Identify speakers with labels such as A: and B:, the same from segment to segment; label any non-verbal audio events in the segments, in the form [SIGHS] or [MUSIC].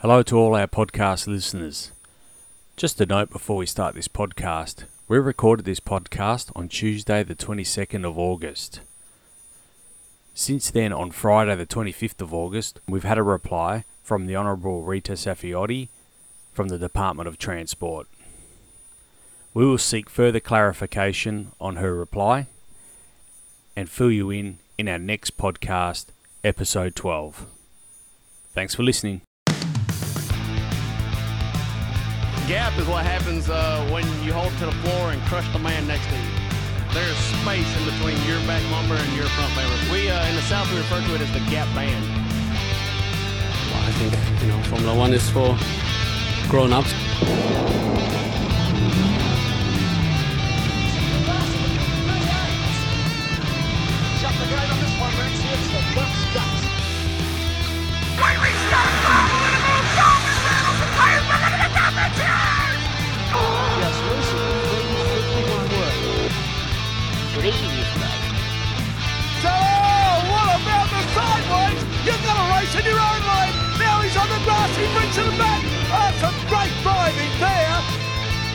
A: Hello to all our podcast listeners. Just a note before we start this podcast we recorded this podcast on Tuesday, the 22nd of August. Since then, on Friday, the 25th of August, we've had a reply from the Honourable Rita Saffioti from the Department of Transport. We will seek further clarification on her reply and fill you in in our next podcast, episode 12. Thanks for listening.
B: Gap is what happens uh, when you hold to the floor and crush the man next to you. There's space in between your back lumbar and your front lumbar. We uh, in the South we refer to it as the gap band.
C: Well, I think you know Formula One is for grown-ups.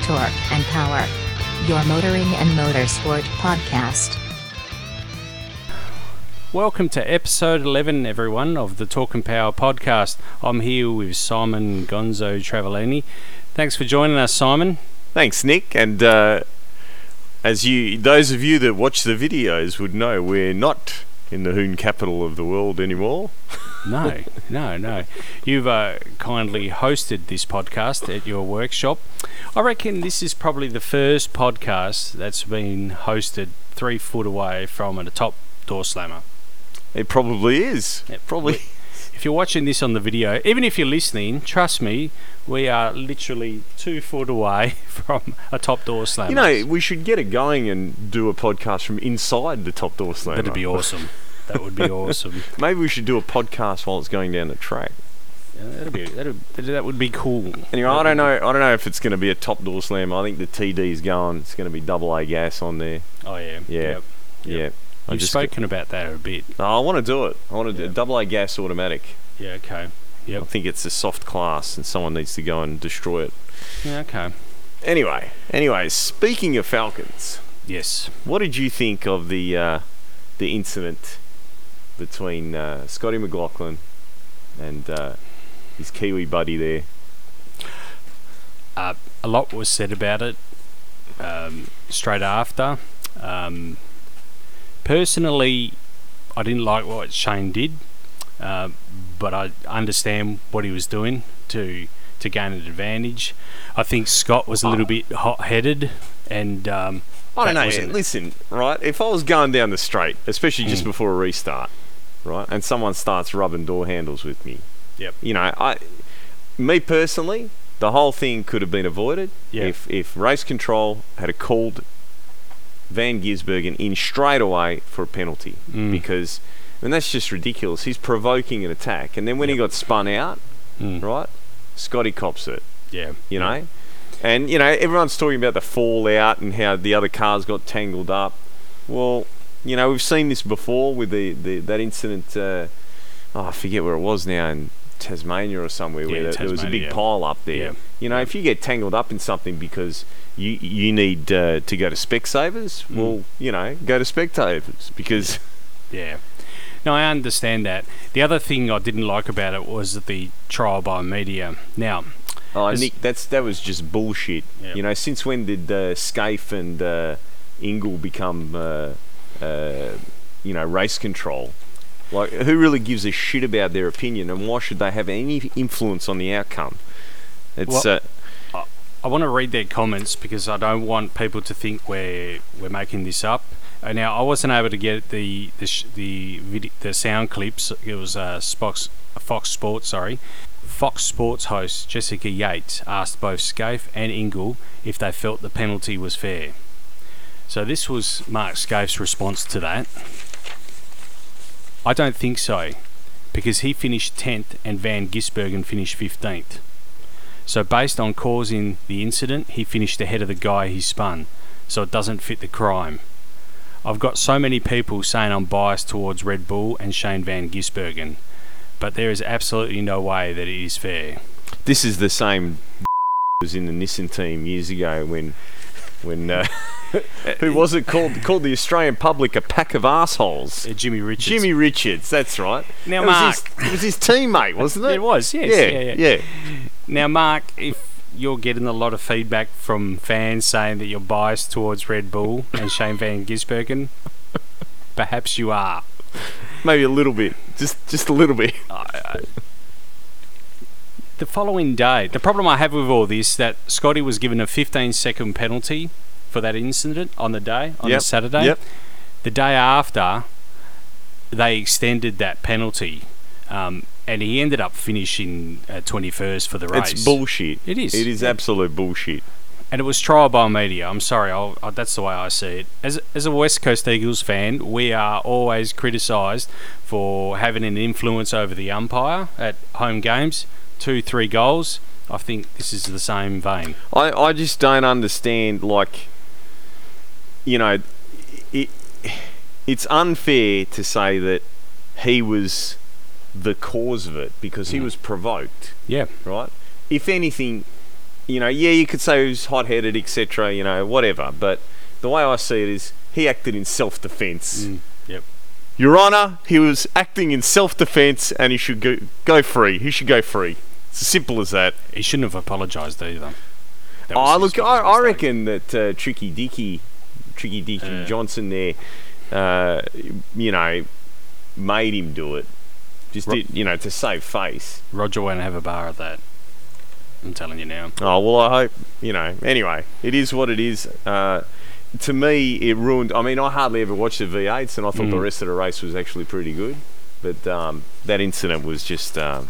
D: Torque and Power. Your motoring and motorsport podcast.
A: Welcome to episode 11, everyone, of the Torque and Power podcast. I'm here with Simon Gonzo Travellini. Thanks for joining us, Simon.
E: Thanks, Nick. And uh, as you, those of you that watch the videos would know, we're not in the Hoon capital of the world anymore. [LAUGHS]
A: No, no, no. You've uh, kindly hosted this podcast at your workshop. I reckon this is probably the first podcast that's been hosted three foot away from a top door slammer.
E: It probably is.
A: It probably. If you're watching this on the video, even if you're listening, trust me, we are literally two foot away [LAUGHS] from a top door slam.
E: You know, we should get it going and do a podcast from inside the top door slam.
A: that'd be awesome. That would be [LAUGHS] awesome.
E: Maybe we should do a podcast while it's going down the track.
A: Yeah, that'd be that'd, that would be cool.
E: Anyway, I don't know. I don't know if it's going to be a top door slam. I think the TD's going. It's going to be double A gas on there.
A: Oh yeah,
E: Yeah.
A: Yep.
E: Yeah. I
A: You've
E: just-
A: spoken about that a bit.
E: No, I want to do it. I want to do double A gas automatic.
A: Yeah. Okay.
E: I think it's a soft class, and someone needs to go and destroy it.
A: Yeah. Okay.
E: Anyway, anyway, speaking of Falcons,
A: Yes.
E: what did you think of the uh, the incident between uh, Scotty McLaughlin and uh, his Kiwi buddy there?
A: Uh, a lot was said about it um, straight after. Um, personally, I didn't like what Shane did, uh, but I understand what he was doing to to gain an advantage. I think Scott was a little bit hot-headed, and um,
E: I don't know. Listen, right? If I was going down the straight, especially just
A: Mm.
E: before a restart, right, and someone starts rubbing door handles with me,
A: Yep.
E: you know, I, me personally, the whole thing could have been avoided
A: Yeah.
E: if if race control had a called Van Gisbergen in straight away for a penalty
A: Mm.
E: because. And that's just ridiculous. He's provoking an attack, and then when he got spun out,
A: Mm.
E: right, Scotty cops it
A: yeah,
E: you know. And you know, everyone's talking about the fallout and how the other cars got tangled up. Well, you know, we've seen this before with the, the that incident. Uh, oh, I forget where it was now in Tasmania or somewhere where
A: Yeah,
E: there, there was a big
A: yeah.
E: pile up there.
A: Yeah.
E: You know, if you get tangled up in something because you you need uh, to go to Specsavers,
A: Mm.
E: well, you know, go to Spectators because
A: Yeah. No, I understand that. The other thing I didn't like about it was the trial by media. Now,
E: Oh, Nick, that's that was just bullshit.
A: Yeah.
E: You know, since when did uh, Skaife and uh, Ingall become, uh, uh, you know, race control? Like, who really gives a shit about their opinion, and why should they have any influence on the outcome? It's
A: Well-
E: uh,
A: I want to read their comments because I don't want people to think we're we're making this up. Uh, now, I wasn't able to get the the sh- the, the sound clips. It was uh, Fox Fox Sports, sorry. Fox Sports host Jessica Yates asked both Skaife and Ingall if they felt the penalty was fair. So this was Mark Skaife's response to that. I don't think so, because he finished 10th and Van Gisbergen finished 15th. So based on causing the incident, he finished ahead of the guy he spun. So it doesn't fit the crime. I've got so many people saying I'm biased towards Red Bull and Shane Van Gisbergen, but there is absolutely no way that it is fair.
E: This is the same [LAUGHS] was in the Nissan team years ago when when uh, [LAUGHS] who was it called called the Australian public a pack of assholes.
A: Uh, Jimmy Richards.
E: Jimmy Richards, that's right.
A: Now,
E: it,
A: Mark-
E: was his, it was his teammate, wasn't it?
A: It was, yes.
E: Yeah,
A: yeah, yeah.
E: yeah.
A: Now, Mark, if you're getting a lot of feedback from fans saying that you're biased towards Red Bull and Shane Van Gisbergen, perhaps you are.
E: Maybe a little bit, just just a little bit.
A: The following day, the problem I have with all this that Scotty was given a 15 second penalty for that incident on the day, on
E: Yep,
A: the Saturday.
E: Yep.
A: The day after, they extended that penalty, um, and he ended up finishing uh, 21st for the race.
E: It's bullshit.
A: It is.
E: It is absolute bullshit.
A: and it was trial by media. I'm sorry, I'll, I, that's the way I see it. As as a West Coast Eagles fan, we are always criticised for having an influence over the umpire at home games. Two, three goals. I think this is the same vein.
E: I, I just don't understand like you know it, it's unfair to say that he was the cause of it because he was provoked
A: Yeah,
E: right if anything you know yeah you could say he was hot-headed etc you know whatever but the way I see it is he acted in self-defense
A: Mm, yep.
E: Your honor he was acting in self-defense and he should go, go free he should go free it's as simple as that
A: He shouldn't have apologised either.
E: Oh, look, I, I reckon that uh, Tricky Dicky, Tricky Dicky
A: Uh.
E: Johnson there, uh, you know, made him do it. Just
A: Ro-
E: did, you know, to save face.
A: Roger won't have a bar at that. I'm telling you now.
E: Oh well, I hope you know. Anyway, it is what it is. Uh, to me, it ruined. I mean, I hardly ever watched the V8s, and I thought the
A: Mm.
E: rest of the race was actually pretty good. But um, that incident was just. Um,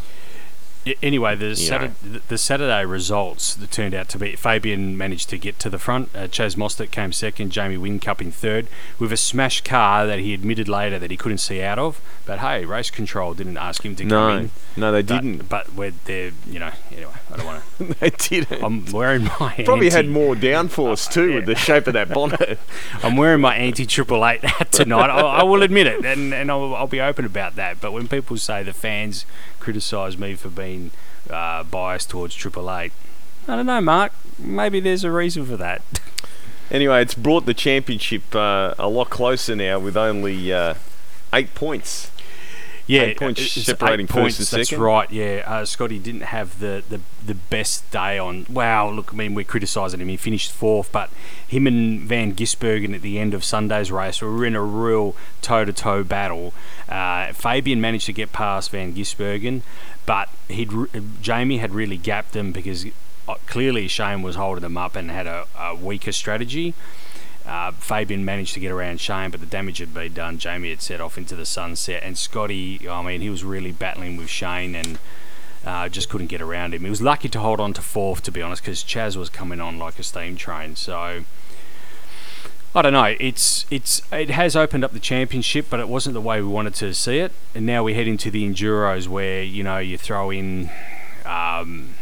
A: Anyway, the Saturday, the- the Saturday results that turned out to be Fabian managed to get to the front. Uh, Chaz Mostert came second. Jamie Whincup in third with a smashed car that he admitted later that he couldn't see out of. But hey, race control didn't ask him to come
E: no,
A: in.
E: no, they
A: But-
E: didn't.
A: But we're there, you know. Anyway, I don't want to. [LAUGHS]
E: they didn't.
A: I'm wearing my [LAUGHS]
E: Probably had more downforce [LAUGHS] too with the shape of that bonnet.
A: I'm wearing my anti triple eight hat tonight. I, I will admit it, and and I'll, I'll be open about that. But when people say the fans criticise me for being uh, biased towards triple eight, I don't know, Mark. Maybe there's a reason for that.
E: Anyway, it's brought the championship uh, a lot closer now with only uh, eight points.
A: Yeah,
E: Eight points separating
A: eight points,
E: and
A: That's
E: second.
A: right. Yeah, uh, Scotty didn't have the, the the best day on. Wow, look, I mean, we're criticising him. He finished fourth, but him and Van Gisbergen at the end of Sunday's race were in a real toe to toe battle. Uh, Fabian managed to get past Van Gisbergen, but he'd Jamie had really gapped him because uh, clearly Shane was holding them up and had a, a weaker strategy. Uh, Fabian managed to get around Shane, but the damage had been done. Jamie had set off into the sunset, and Scotty, I mean, he was really battling with Shane and uh, just couldn't get around him. He was lucky to hold on to fourth, to be honest, because Chaz was coming on like a steam train. So I don't know. It's it's it has opened up the championship, but it wasn't the way we wanted to see it. And now we head into the enduros, where you know you throw in. Um,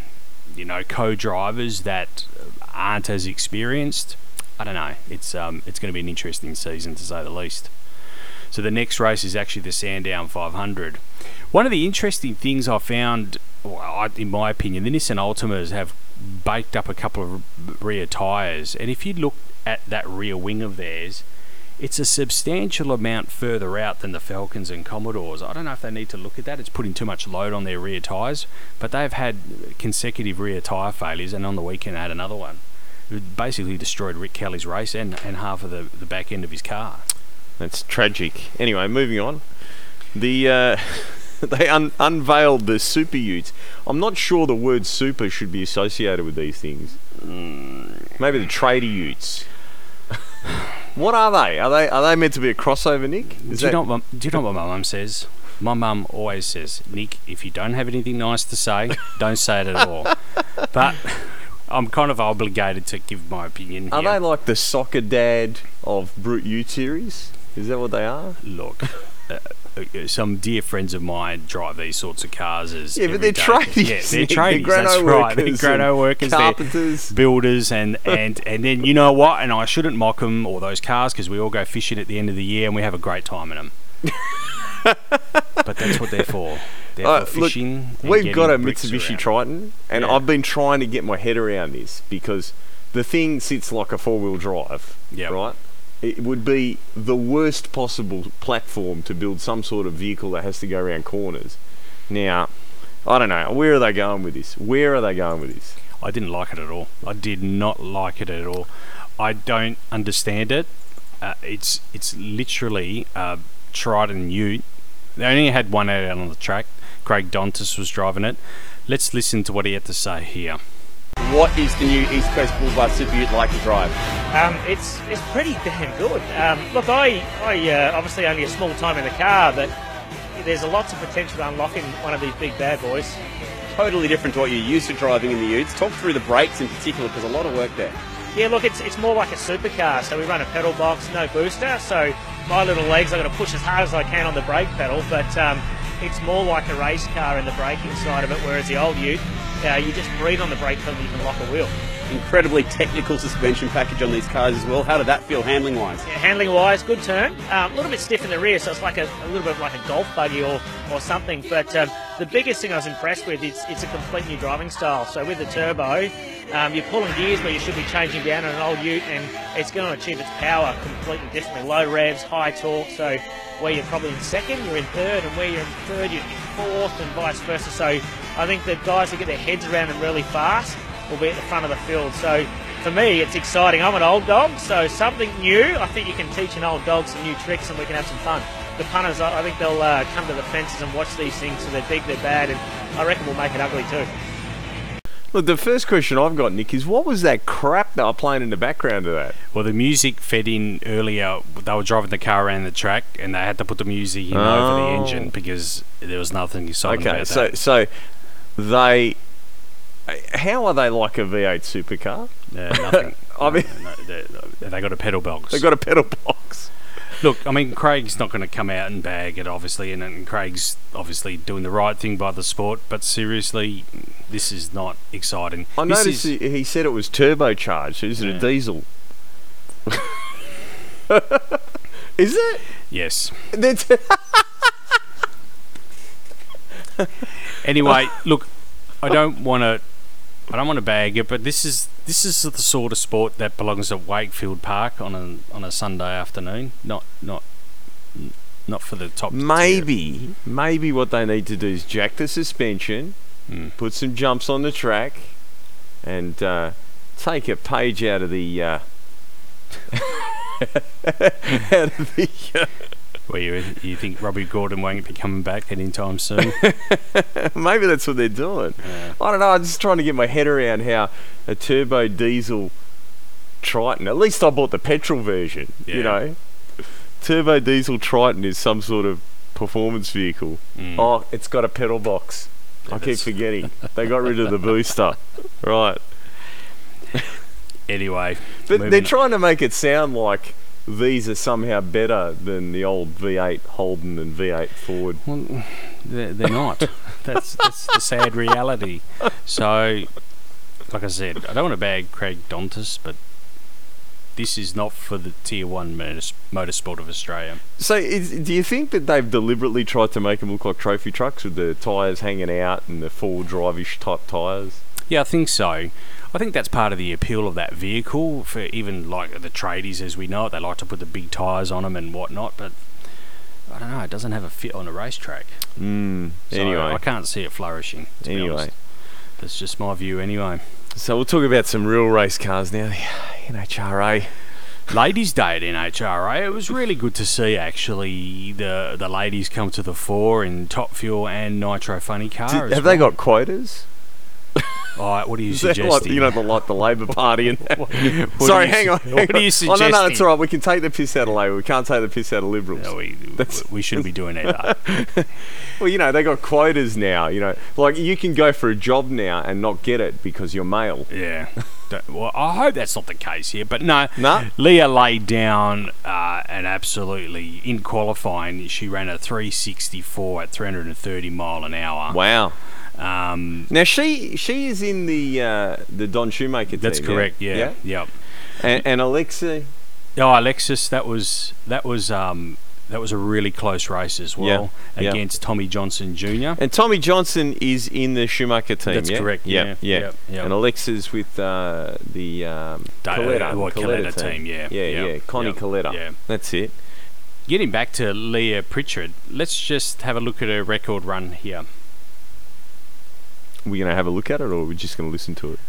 A: you know, co-drivers that aren't as experienced. I don't know. It's um, it's going to be an interesting season to say the least. So the next race is actually the Sandown 500. One of the interesting things I found, well, in my opinion, the Nissan Altimas have baked up a couple of rear tyres, and if you look at that rear wing of theirs, it's a substantial amount further out than the Falcons and Commodores. I don't know if they need to look at that. It's putting too much load on their rear tyres, but they've had consecutive rear tyre failures, and on the weekend they had another one. It basically destroyed Rick Kelly's race and, and half of the, the back end of his car.
E: That's tragic. Anyway, moving on. The uh, [LAUGHS] they un- unveiled the super utes. I'm not sure the word super should be associated with these things. Maybe the trader utes. [LAUGHS] what are they? Are they are they meant to be a crossover, Nick? Is
A: do, you
E: that-
A: know what, my- do you know what my mum says? My mum always says, Nick, if you don't have anything nice to say, don't say it at all. [LAUGHS] But I'm kind of obligated to give my opinion
E: are
A: here.
E: they like the soccer dad of Brute Ute series? Is that what they are?
A: Look, [LAUGHS] uh, uh, some dear friends of mine drive these sorts of cars as
E: Yeah, but they're tradies.
A: Yeah, they're [LAUGHS]
E: Nick. They're
A: that's right. They're grano workers.
E: Carpenters.
A: builders, and [LAUGHS] and and then you know what? And I shouldn't mock them or those cars because we all go fishing at the end of the year and we have a great time in them. but that's what they're for.
E: Uh, look, We've got a Mitsubishi
A: around.
E: Triton, and
A: Yeah.
E: I've been trying to get my head around this because the thing sits like a four wheel drive,
A: Yep.
E: right? It would be the worst possible platform to build some sort of vehicle that has to go around corners. Now, I don't know. Where are they going with this? Where are they going with this?
A: I didn't like it at all. I did not like it at all. I don't understand it. Uh, it's it's literally uh, Triton Ute. They only had one out on the track. Craig Dontas was driving it. Let's listen to what he had to say here.
F: What is the new East Coast Boulevard Super Ute like to drive?
G: Um, it's it's pretty damn good. Um, look, I I uh, obviously only a small time in the car, but there's a lots of potential to unlocking one of these big bad boys.
F: Totally different to what you're used to driving in the Utes. Talk through the brakes in particular, because a lot of work there.
G: Yeah, look, it's it's more like a supercar. So we run a pedal box, no booster. So my little legs, I got to push as hard as I can on the brake pedal, but um, it's more like a race car in the braking side of it. Whereas the old Ute, uh, you just breathe on the brake pedal, you can lock a wheel.
F: Incredibly technical suspension package on these cars as well. How did that feel handling wise?
G: Yeah, handling wise, good turn. Um, a little bit stiff in the rear, so it's like a, a little bit like a golf buggy or, or something. But um, the biggest thing I was impressed with is it's a complete new driving style. So with the turbo, um, you're pulling gears where you should be changing down on an old Ute, and it's going to achieve its power completely differently. Low revs, high torque. So where you're probably in second, you're in third, and where you're in third, you're in fourth, and vice versa. So I think the guys that get their heads around them really fast will be at the front of the field. So for me, it's exciting. I'm an old dog, so something new. I think you can teach an old dog some new tricks, and we can have some fun. The punters, I I think they'll uh, come to the fences and watch these things, so they're big, they're bad, and I reckon we'll make it ugly too.
E: Look, the first question I've got, Nick, is what was that crap they were playing in the background of that?
A: Well, the music fed in earlier. They were driving the car around the track, and they had to put the music in over the
E: Oh.
A: engine because there was nothing exciting
E: Okay,
A: about
E: so
A: that.
E: so they. How are they like a V8 supercar?
A: Yeah, nothing. [LAUGHS]
E: I mean-
A: No, no, they, they got a pedal box.
E: They got a pedal box.
A: Look, I mean, Craig's not going to come out and bag it, obviously, and, and Craig's obviously doing the right thing by the sport. But seriously, this is not exciting.
E: I
A: This
E: noticed
A: is-
E: he, said it was turbocharged. Is it
A: Yeah.
E: a diesel? [LAUGHS] is it?
A: yes. Anyway, look, I don't want to. I don't want to bag it, but this is this is the sort of sport that belongs at Wakefield Park on a on a Sunday afternoon. Not not not for the top. tier.
E: maybe, maybe what they need to do is jack the suspension,
A: Mm.
E: put some jumps on the track, and uh, take a page out of the. Uh, [LAUGHS] out of the. Uh,
A: Where you you think Robby Gordon won't be coming back anytime soon? [LAUGHS]
E: Maybe that's what they're doing. I don't know. I'm just trying to get my head around how a turbo diesel Triton. At least I bought the petrol version.
A: Yeah.
E: You know, turbo diesel Triton is some sort of performance vehicle.
A: Mm.
E: Oh, it's got a pedal box. I keep forgetting. they got rid of the [LAUGHS] booster. Right.
A: Anyway,
E: But they're
A: on.
E: trying to make it sound like these are somehow better than the old V8 Holden and V8 Ford.
A: Well, they're, they're not. [LAUGHS] that's that's the sad reality. So, like I said, I don't want to bag Craig Dontas, but this is not for the Tier One motors- motorsport of Australia.
E: So, is, do you think that they've deliberately tried to make them look like trophy trucks with the tyres hanging out and the four drive-ish type tyres?
A: Yeah, I think so. I think that's part of the appeal of that vehicle for even like the tradies as we know it. They like to put the big tyres on them and whatnot, but I don't know. It doesn't have a fit on a racetrack.
E: Mm,
A: So
E: anyway,
A: I can't see it flourishing. to
E: anyway.
A: that's just my view. Anyway,
E: So we'll talk about some real race cars now. [SIGHS] The NHRA.
A: Ladies' Day at NHRA. It was really good to see actually the the ladies come to the fore in Top Fuel and Nitro Funny Car.
E: Did- have they got quotas?
A: All right, what are you
E: that
A: suggesting?
E: like, you know, the, like the Labor Party and [LAUGHS] that?
A: What
E: Sorry, hang on.
A: What
E: hang
A: are you
E: on.
A: suggesting? [LAUGHS]
E: Oh, no, no, it's all right. We can take the piss out of Labor. We can't take the piss out of Liberals.
A: No, we, [LAUGHS]
E: That's-
A: we shouldn't be doing either.
E: Well, you know, they got quotas now. You know, like you can go for a job now and not get it because you're male.
A: Yeah. Well, I hope that's not the case here, but no.
E: No?
A: Leah laid down uh, an absolutely in qualifying. She ran a 364 at 330 mile an hour.
E: Wow.
A: Um,
E: Now she she is in the uh, the Don Schumacher team.
A: that's
E: team.
A: correct. Yeah. Yep.
E: And, and Alexa,
A: Oh, Alexis, that was that was um, that was a really close race as well
E: yeah.
A: against Tommy Johnson Jr.
E: And Tommy Johnson is in the Schumacher team.
A: That's
E: yeah?
A: correct,
E: Yeah,
A: yeah,
E: yeah. And Alexa's with uh, the um,
A: Da-
E: Kalitta,
A: uh, what,
E: Kalitta
A: Kalitta team, yeah,
E: yeah,
A: yep,
E: yeah. Connie
A: yep,
E: Kalitta.
A: yeah.
E: That's it.
A: Getting back to Leah Pritchett, let's just have a look at her record run here.
E: We're gonna have a look at it, or we're just gonna listen to it.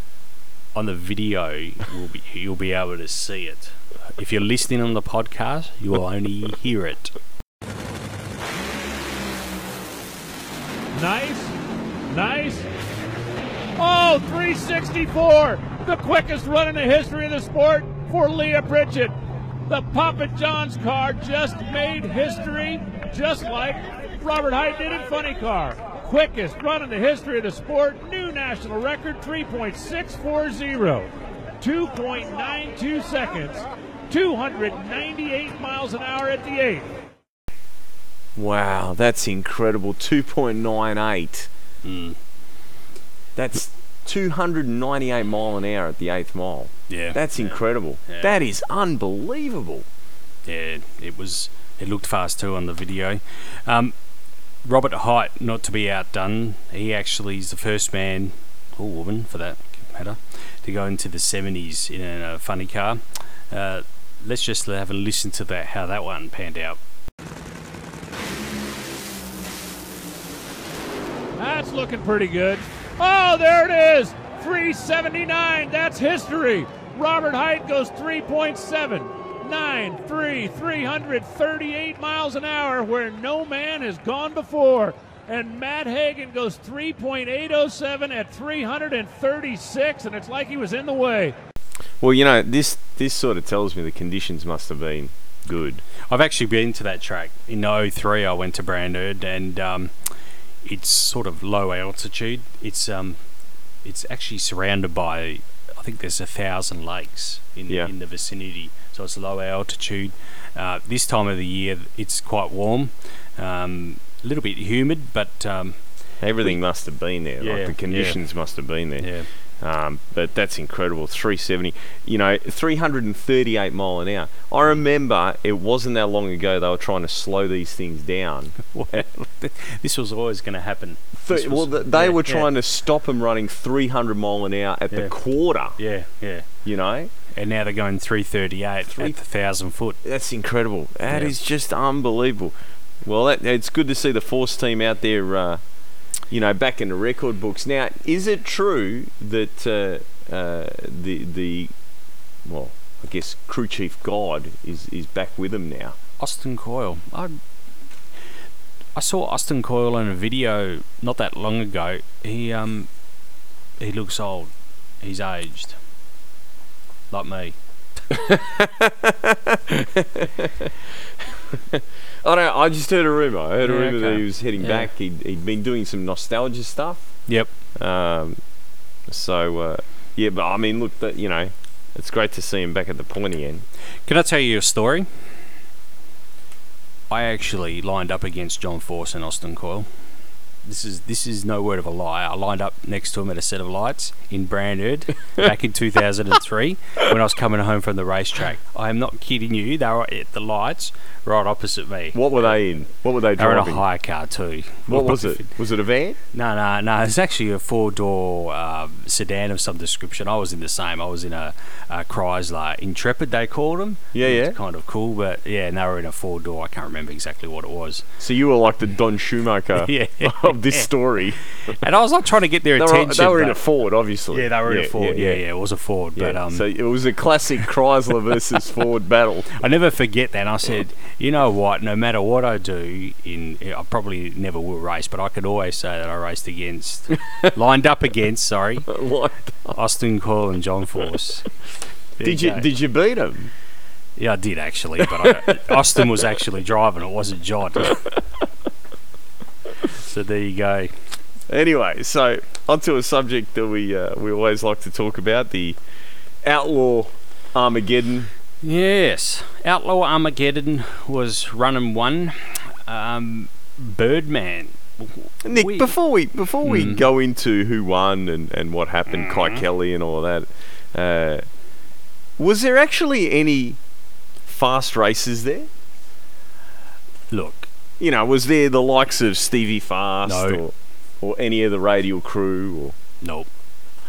A: On the video, we'll be, you'll be able to see it. If you're listening on the podcast, you will only hear it.
H: Nice. Nice. Oh, 364. The quickest run in the history of the sport for Leah Pritchett. The Papa John's car just made history, just like Robert Hight did in Funny Car. Quickest run in the history of the sport. New national record 3.640. 2.92 seconds. 298 miles an hour at the eighth.
E: Wow, that's incredible. Two point nine eight.
A: Mm,
E: That's two hundred and ninety-eight mile an hour at the eighth mile.
A: yeah,
E: That's incredible.
A: Yeah.
E: That is unbelievable.
A: yeah. It was. It looked fast too on the video. Um, Robert Hight, not to be outdone, he actually is the first man or woman, for that matter, to go into the 70s in a funny car. Uh, let's just have a listen to that how that one panned out.
H: That's looking pretty good. Oh, there it is. 379. That's history. Robert Hight goes 3.793, 338 miles an hour where no man has gone before. And Matt Hagan goes 3.807 at 336, and it's like he was in the way.
E: Well, you know this. This sort of tells me the conditions must have been good.
A: I've actually been to that track. In 03, I went to Brainerd, and um, it's sort of low altitude. It's um, it's actually surrounded by, I think there's a thousand lakes in
E: Yeah.
A: in the vicinity. So it's a low altitude. Uh, this time of the year, it's quite warm, um, a little bit humid, but um,
E: Everything must have been there.
A: Yeah,
E: like the
A: yeah.
E: conditions must have been there.
A: yeah,
E: Um, but that's incredible. 370, you know, 338 mile an hour. I remember it wasn't that long ago they were trying to slow these things down. [LAUGHS]
A: Well, [LAUGHS] this was always going to happen.
E: Th-
A: This
E: well,
A: was-
E: they
A: yeah,
E: were
A: yeah.
E: trying to stop them running 300 mile an hour at
A: Yeah.
E: the quarter.
A: Yeah, yeah.
E: You know,
A: And now they're going 338
E: Three-
A: at the thousand foot.
E: that's incredible. That is
A: Yeah.
E: just unbelievable. Well, that, it's good to see the Force team out there. Uh, you know, back in the record books. Now, is it true that uh, uh, the the well, I guess crew chief God is is back with them now?
A: Austin Coil. I I saw Austin Coil in a video not that long ago. He um he looks old. He's aged. Like me. [LAUGHS]
E: I don't. I just heard a rumor. I heard a
A: Yeah,
E: rumor that he was heading
A: Yeah.
E: back. He'd, he'd been doing some nostalgia stuff.
A: Yep.
E: Um, so uh, yeah, but I mean, look, that you know, it's great to see him back at the point again.
A: Can I tell you a story? I actually lined up against John Force and Austin Coil. This is this is no word of a lie. I lined up next to him at a set of lights in Brainerd back in 2003 when I was coming home from the racetrack. I am not kidding you. They were at the lights right opposite me.
E: What were they in? What were they driving?
A: They were in a high car too.
E: what was it? Was it a van?
A: No, no, no. It's actually a four-door um, sedan of some description. I was in the same. I was in a, a Chrysler Intrepid. They called them.
E: Yeah, yeah.
A: Kind of cool, but yeah, and they were in a four-door. I can't remember exactly what it was.
E: So you were like the Don Schumacher [LAUGHS]
A: Yeah. [LAUGHS]
E: of this story.
A: And I was like trying to get their
E: They were,
A: attention.
E: they were in a Ford, obviously.
A: Yeah, they were in a Ford. Yeah, yeah, it was a Ford.
E: Yeah,
A: But um,
E: so it was a classic Chrysler versus [LAUGHS] Ford battle.
A: I never forget that. And I said, you know what? No matter what I do, in I probably never will race, but I could always say that I raced against, [LAUGHS] lined up against. Sorry, [LAUGHS]
E: Like,
A: Austin Coil and John Force. [LAUGHS] There
E: did you
A: go.
E: did you beat him?
A: Yeah, I did actually, but I, Austin was actually driving. It wasn't John. so there you go.
E: Anyway, so onto a subject that we uh, we always like to talk about the outlaw Armageddon.
A: Yes, Outlaw Armageddon was running one. Um, Birdman.
E: Nick,
A: We-
E: before we before we
A: Mm.
E: go into who won and, and what happened, Kye Kelley and all that, uh, was there actually any fast races there?
A: Look,
E: You know, was there the likes of Stevie Fast
A: No.
E: or, or any of the Radial crew? Or,
A: no.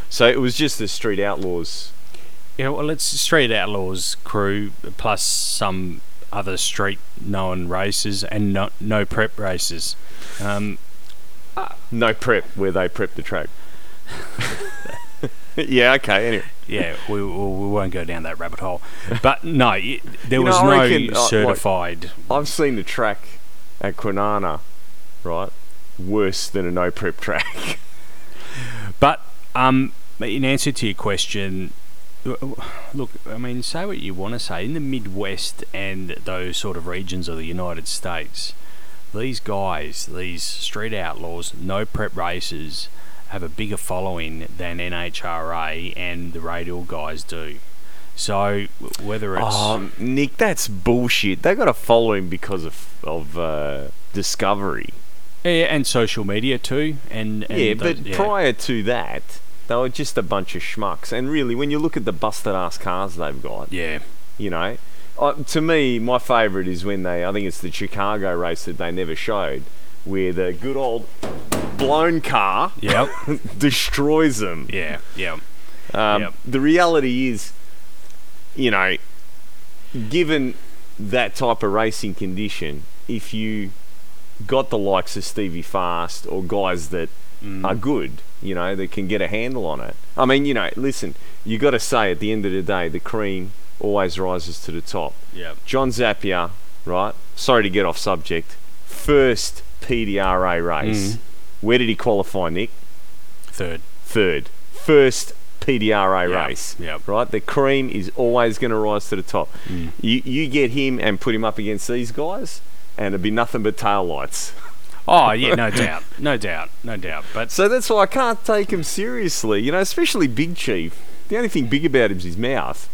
E: so it was just the Street Outlaws.
A: Yeah, well, it's Street Outlaws crew plus some other street known races and no, no prep races. Um,
E: No prep, where they prep the track. [LAUGHS] yeah, okay, anyway.
A: yeah, we, we, won't go down that rabbit hole. But no, it, there
E: You
A: was
E: know,
A: no
E: reckon, uh, like-
A: certified.
E: I've seen the track at Kwinana, right? Worse than a no prep track. [LAUGHS]
A: But um, in answer to your question, look, I mean, say what you want to say. In the Midwest and those sort of regions of the United States, these guys, these street outlaws, no prep racers, have a bigger following than NHRA and the radial guys do. So whether it's
E: Oh, Nick, that's bullshit. They got a following because of of uh, discovery.
A: yeah, and social media too, and, and
E: yeah,
A: those-
E: but prior to that, they were just a bunch of schmucks. And really, when you look at the busted ass cars they've got,
A: yeah,
E: you know, uh, to me, my favourite is when they, I think it's the Chicago race that they never showed, where the good old blown car
A: yep, [LAUGHS]
E: destroys them.
A: yeah, yeah,
E: Um,
A: Yep.
E: The reality is, you know, given that type of racing condition, if you got the likes of Stevie Fast or guys that
A: Mm.
E: are good, you know, that can get a handle on it. I mean, you know, listen, you got to say at the end of the day, the cream always rises to the top.
A: yeah.
E: John Zappia, right? Sorry to get off subject. First PDRA race.
A: Mm.
E: Where did he qualify, Nick?
A: Third,
E: third. First PDRA
A: Yeah,
E: race.
A: yeah.
E: Right? The cream is always going to rise to the top.
A: Mm.
E: You, you get him and put him up against these guys, and it'd be nothing but tail lights. [LAUGHS]
A: Oh yeah, no doubt, no doubt, no doubt. But
E: So that's why I can't take him seriously, you know, especially Big Chief. The only thing big about him is his mouth.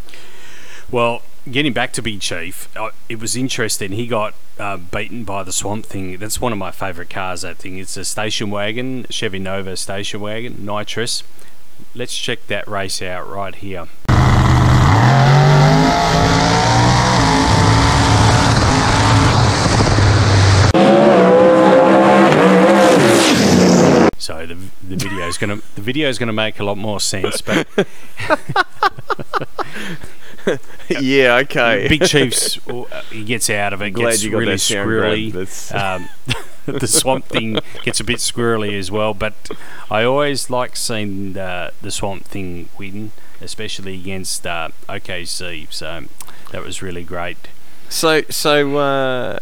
A: well, getting back to Big Chief, uh, it was interesting. He got uh, beaten by the Swamp Thing. That's one of my favourite cars. That thing. It's a station wagon, Chevy Nova station wagon, nitrous. Let's check that race out right here. So the the video is gonna the video is gonna make a lot more sense, but [LAUGHS]
E: yeah, okay. [LAUGHS]
A: Big Chief's uh, he gets out of it,
E: Glad
A: gets
E: you got
A: really squirrely. [LAUGHS] Um, the Swamp Thing gets a bit squirrely as well, but I always like seeing uh, the Swamp Thing win, especially against uh, OKC. So that was really great.
E: So, so uh,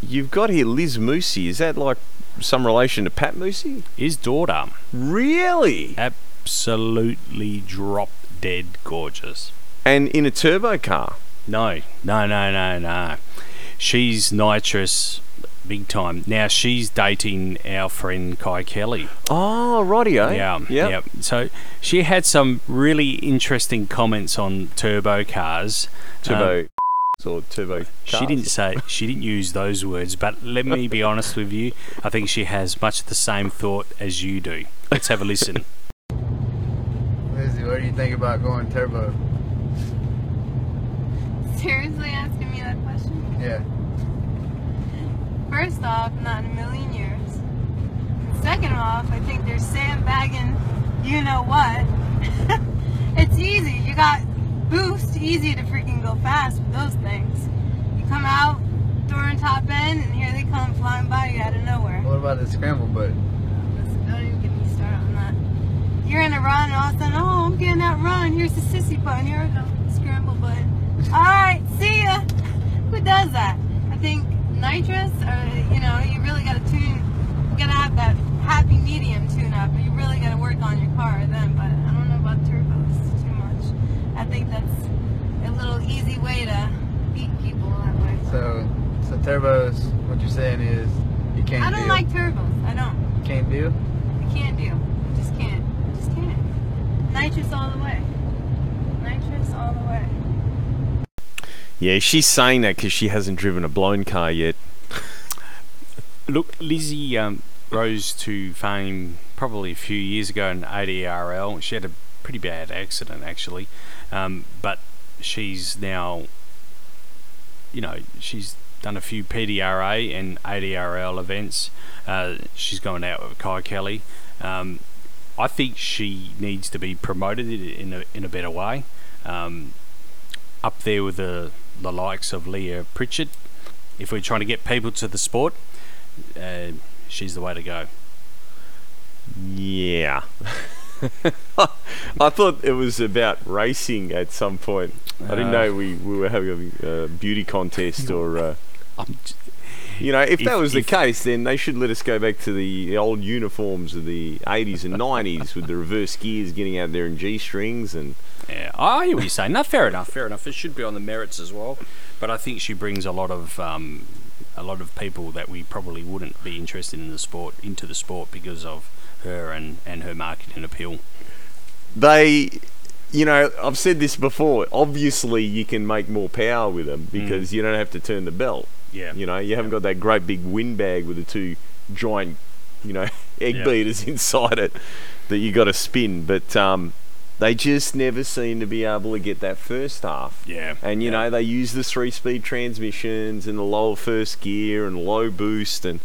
E: you've got here Liz Musi. Is that like some relation to Pat Musi?
A: His daughter,
E: Really?
A: absolutely drop dead gorgeous.
E: And in a turbo car?
A: No, no, no, no, no. She's nitrous, big time. Now she's dating our friend Kye Kelley.
E: Oh, rightio.
A: Yeah,
E: Yep.
A: yeah. So she had some really interesting comments on turbo cars.
E: Turbo
A: Um,
E: or turbo.
A: she didn't say she didn't use those words, but let me be honest with you. I think she has much the same thought as you do. Let's have a listen.
I: Lizzie, what do you think about going turbo?
J: Seriously asking me that question?
I: Yeah.
J: First off, not in a million years. Second off, I think they're sandbagging you know what. [LAUGHS] it's easy. You got boost, easy to freaking go fast with those things. You come out, throwing top end, and here they come flying by you out of nowhere.
I: What about the scramble button?
J: Don't even get me started on that. You're in a run, and all of a sudden, oh, I'm getting that run. Here's the sissy button. Here we go. Scramble button. [LAUGHS] All right, see ya. Who does that? I think nitrous, or you know, you really got to tune. You got to have that happy medium tune up. You really got to work on your car then. But I don't know about much. I think that's a little easy way to beat people that way.
I: So, so turbos. What you're saying is you can't
J: I don't
I: deal.
J: like turbos. I don't.
I: You can't do.
J: I can't do. I just can't. I just can't. Nitrous all the way. Nitrous all the way.
E: Yeah, she's saying that because she hasn't driven a blown car yet.
A: Look, Lizzie um, rose to fame probably a few years ago in ADRL. She had a pretty bad accident actually, um, but she's now, you know, she's done a few PDRA and ADRL events. Uh, she's gone out with Kye Kelley. Um, I think she needs to be promoted in a in a better way. Um, up there with the the likes of Leah Pritchett. If we're trying to get people to the sport, uh, she's the way to go.
E: Yeah. [LAUGHS] [LAUGHS] I thought it was about racing at some point. I didn't
A: Uh,
E: know we, we were having a uh, beauty contest or. Uh, [LAUGHS]
A: I'm j-
E: you know, if, that
A: If-
E: was the case, then they should let us go back to the old uniforms of the 80s and 90s with the reverse gears getting out there in G strings and.
A: Yeah, I hear what you're saying. No, fair enough, fair enough. It should be on the merits as well. But I think she brings a lot of um, a lot of people that we probably wouldn't be interested in the sport into the sport because of her and, and her marketing appeal.
E: they you know i've said this before obviously you can make more power with them because you don't have to turn the belt
A: Yeah.
E: you know you haven't got that great big windbag with the two giant you know [LAUGHS] egg
A: Yeah.
E: beaters [LAUGHS] inside it that you got to spin but um they just never seem to be able to get that first half
A: Yeah.
E: and you
A: yeah.
E: know they use the three speed transmissions and the lower first gear and low boost and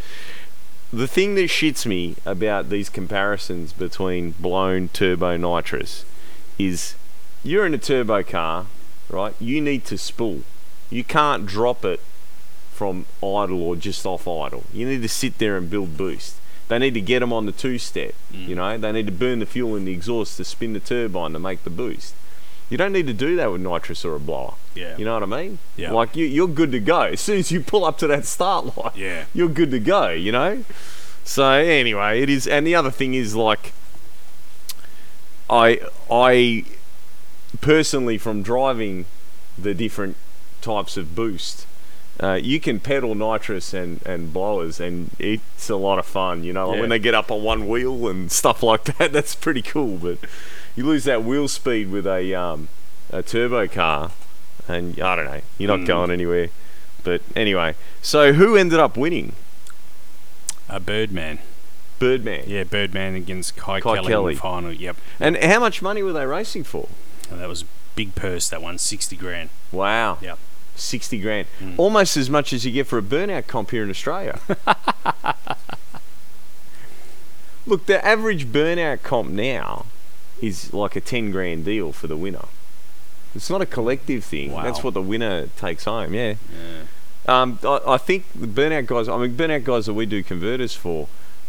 E: the thing that shits me about these comparisons between blown turbo nitrous is you're in a turbo car, right? You need to spool. You can't drop it from idle or just off idle. You need to sit there and build boost. They need to get them on the two step. Mm. You know, they need to burn the fuel in the exhaust to spin the turbine to make the boost. You don't need to do that with nitrous or a blower.
A: Yeah.
E: You know what I mean?
A: Yeah.
E: Like you, you're good to go as soon as you pull up to that start line.
A: Yeah.
E: You're good to go. You know. So anyway, it is. And the other thing is like, I I personally from driving the different types of boost. Uh, you can pedal nitrous and, and blowers, and it's a lot of fun. You know, like
A: Yeah.
E: when they get up on one wheel and [LAUGHS] stuff like that. That's pretty cool. But you lose that wheel speed with a um, a turbo car, and I don't know, you're not
A: Mm.
E: going anywhere. But anyway, so who ended up winning?
A: A Birdman.
E: Birdman.
A: Yeah, Birdman against Kye,
E: Kye
A: Kelley,
E: Kelley.
A: in the final. Yep.
E: And how much money were they racing for?
A: And that was a big purse. That one, sixty grand.
E: Wow.
A: Yep.
E: 60 grand.
A: Mm.
E: Almost as much as you get for a burnout comp here in Australia. [LAUGHS] Look, the average burnout comp now is like a 10 grand deal for the winner. It's not a collective thing.
A: Wow.
E: That's what the winner takes home, yeah.
A: Yeah.
E: Um, I, I think the burnout guys, I mean, burnout guys that we do converters for,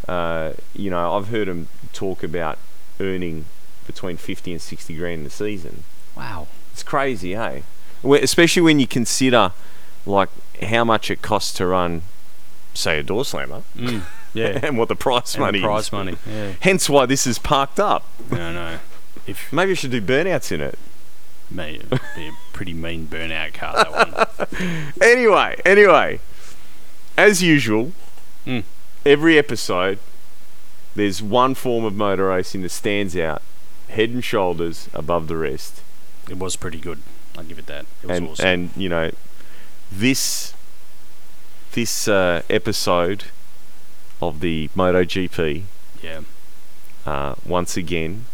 E: uh, you know, I've heard them talk about earning between 50 and 60 grand in the season.
A: Wow.
E: It's crazy, hey? Where- Especially when you consider, like, how much it costs to run, say, a door slammer,
A: Mm. [LAUGHS] Yeah.
E: and what the price
A: And
E: money
A: the prize
E: is.
A: money. Yeah.
E: Hence why this is parked up.
A: No, no. If
E: Maybe I should do burnouts in it.
A: It'd be a pretty mean burnout car. That one. [LAUGHS]
E: Anyway, anyway, as usual,
A: Mm.
E: every episode, there's one form of motor racing that stands out head and shoulders above the rest.
A: It was pretty good. I'll give it that. It was
E: and
A: awesome.
E: and you know this this uh, episode of the MotoGP
A: yeah.
E: uh, once again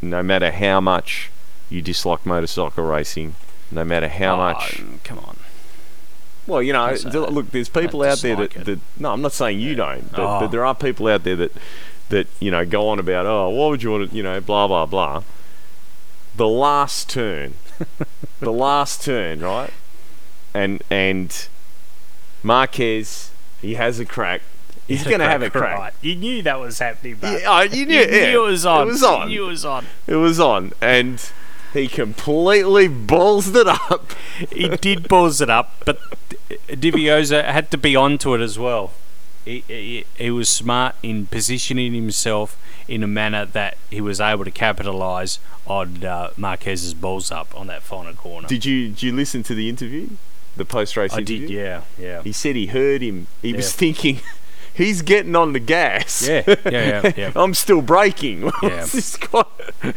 E: no matter how much you dislike motorcycle racing no matter how
A: Oh,
E: much
A: Come on.
E: well you know
A: Don't say
E: th-
A: that.
E: look there's people out there that, that no I'm not saying you don't but,
A: Oh.
E: but there are people out there that that you know go on about oh why would you want to you know blah blah blah the last turn [LAUGHS] the last turn right and and Marquez he has a crack he's going to have a crack
A: Right. You knew that was happening, but
E: yeah, oh, you knew,
A: you
E: yeah.
A: knew it was on.
E: It was on.
A: You knew it was on.
E: It was on, and he completely balls it up.
A: He did balls it up, but Dovizioso had to be onto it as well. He, he, he was smart in positioning himself in a manner that he was able to capitalise on uh, Marquez's balls up on that final corner.
E: Did you did you listen to the interview, the post race interview.
A: I
E: interview?
A: did, yeah, yeah.
E: He said he heard him. He was thinking. He's getting on the gas.
A: Yeah, yeah, yeah, yeah. [LAUGHS]
E: I'm still braking. [LAUGHS]
A: Yeah.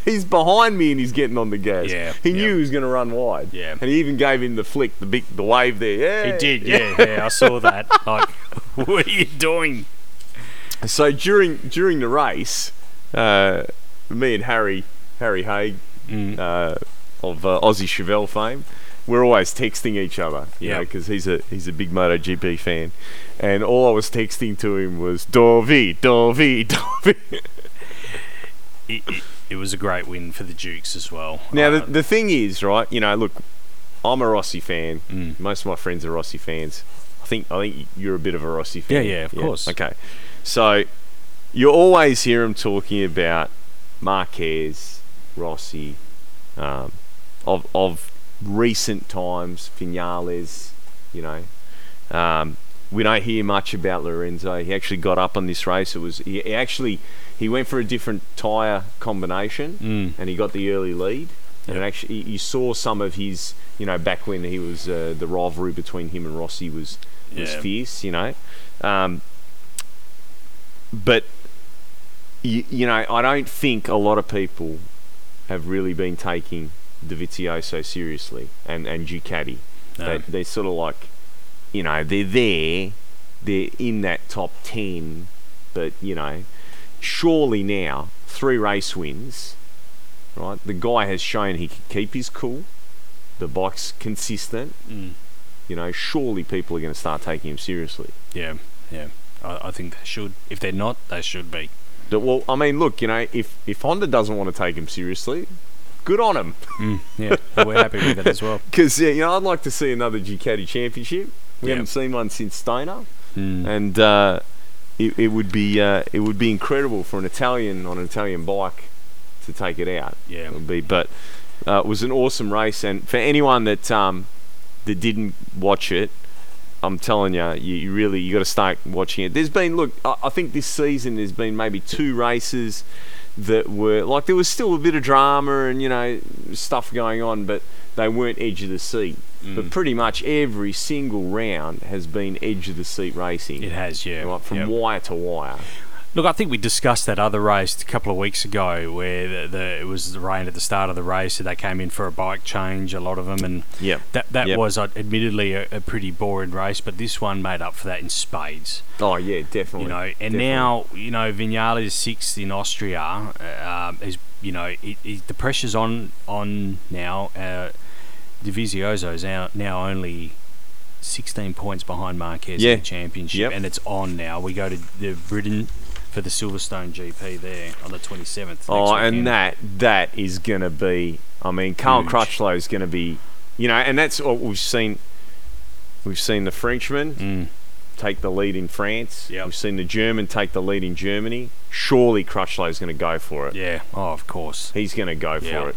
E: He's behind me and he's getting on the gas.
A: Yeah,
E: He
A: yeah.
E: knew he was going to run wide.
A: Yeah.
E: And he even gave him the flick, the big, the wave there. Yeah.
A: He did, [LAUGHS] yeah, yeah. I saw that. Like, what are you doing?
E: So during during the race, uh, me and Harry Harry Haig
A: Mm.
E: uh, of uh, Aussie Chevelle fame, we're always texting each other, you know,
A: Yeah.
E: because he's a he's a big MotoGP fan, and all I was texting to him was Dovi, Dovi, [LAUGHS] Dovi.
A: It, it, it was a great win for the Dukes as well.
E: Now the
A: Uh,
E: the thing is, right? You know, look, I'm a Rossi fan.
A: Mm.
E: Most of my friends are Rossi fans. I think I think you're a bit of a Rossi fan.
A: Yeah, yeah, of course.
E: Okay, so you always hear him talking about Marquez, Rossi, um, of of recent times, Vinales. You know, um, we don't hear much about Lorenzo. He actually got up on this race. It was he, he actually he went for a different tyre combination
A: Mm.
E: and he got the early lead. And it actually, you saw some of his, you know, back when he was uh, the rivalry between him and Rossi was was
A: Yeah.
E: fierce, you know. Um, but you, you know, I don't think a lot of people have really been taking Dovizioso seriously and and Ducati.
A: No.
E: They, they're sort of like, you know, they're there, they're in that top ten, but you know, surely now three race wins, right? The guy has shown he can keep his cool. The bike's consistent.
A: Mm.
E: You know, surely people are going to start taking him seriously.
A: yeah, yeah. I, I think they should. If they're not, they should be.
E: Well, I mean, look, you know, if if Honda doesn't want to take him seriously, good on him.
A: Mm, yeah, well, we're happy with it as well. [LAUGHS]
E: Because yeah, you know, I'd like to see another Ducati championship. We
A: Yeah.
E: haven't seen one since Stoner,
A: Mm.
E: and uh, it, it would be uh, it would be incredible for an Italian on an Italian bike to take it out.
A: Yeah.
E: it would be. But uh, it was an awesome race, and for anyone that um, that didn't watch it, I'm telling you, you, you really you got to start watching it. There's been look, I, I think this season there's been maybe two races that were like there was still a bit of drama and you know stuff going on, but they weren't edge of the seat. But
A: Mm.
E: pretty much every single round has been edge of the seat racing.
A: It has, yeah.
E: Right, from
A: Yep.
E: wire to wire.
A: Look, I think we discussed that other race a couple of weeks ago where the, the, it was the rain at the start of the race so they came in for a bike change, a lot of them, and
E: Yep.
A: that that
E: Yep.
A: was uh, admittedly a, a pretty boring race, but this one made up for that in spades.
E: Oh yeah, definitely.
A: You know, and
E: definitely.
A: now you know Vinales is sixth in Austria. Uh, um, is you know it, it, the pressure's on on now. Uh, Dovizioso is now, now only 16 points behind Marquez
E: Yeah.
A: in the championship,
E: Yep.
A: and it's on now. We go to the Britain for the Silverstone GP there on the 27th.
E: Oh,
A: weekend.
E: and that that is going to be. I mean, Carl. Crutchlow is going to be. You know, and that's what we've seen. We've seen the Frenchman
A: Mm.
E: take the lead in France.
A: Yep.
E: We've seen the German take the lead in Germany. Surely Crutchlow is going to go for it.
A: Yeah. Oh, of course.
E: He's going to go
A: Yeah.
E: for it.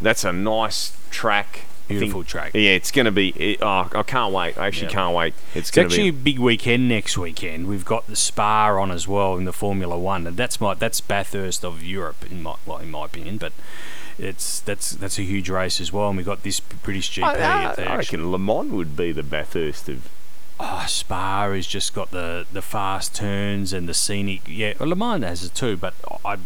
E: That's a nice track. I think-
A: Beautiful track.
E: Yeah, it's going to be. It, oh, I can't wait. I actually
A: Yep.
E: can't wait. It's,
A: It's
E: going to
A: actually a
E: be.
A: big weekend next weekend. We've got the Spa on as well in the Formula One, and that's my that's Bathurst of Europe in my well in my opinion, but it's that's that's a huge race as well. And we've got this British GP.
E: I, I, I reckon Le Mans would be the Bathurst of.
A: oh, Spa has just got the the fast turns and the scenic. Yeah, well, Le Mans has it too, but I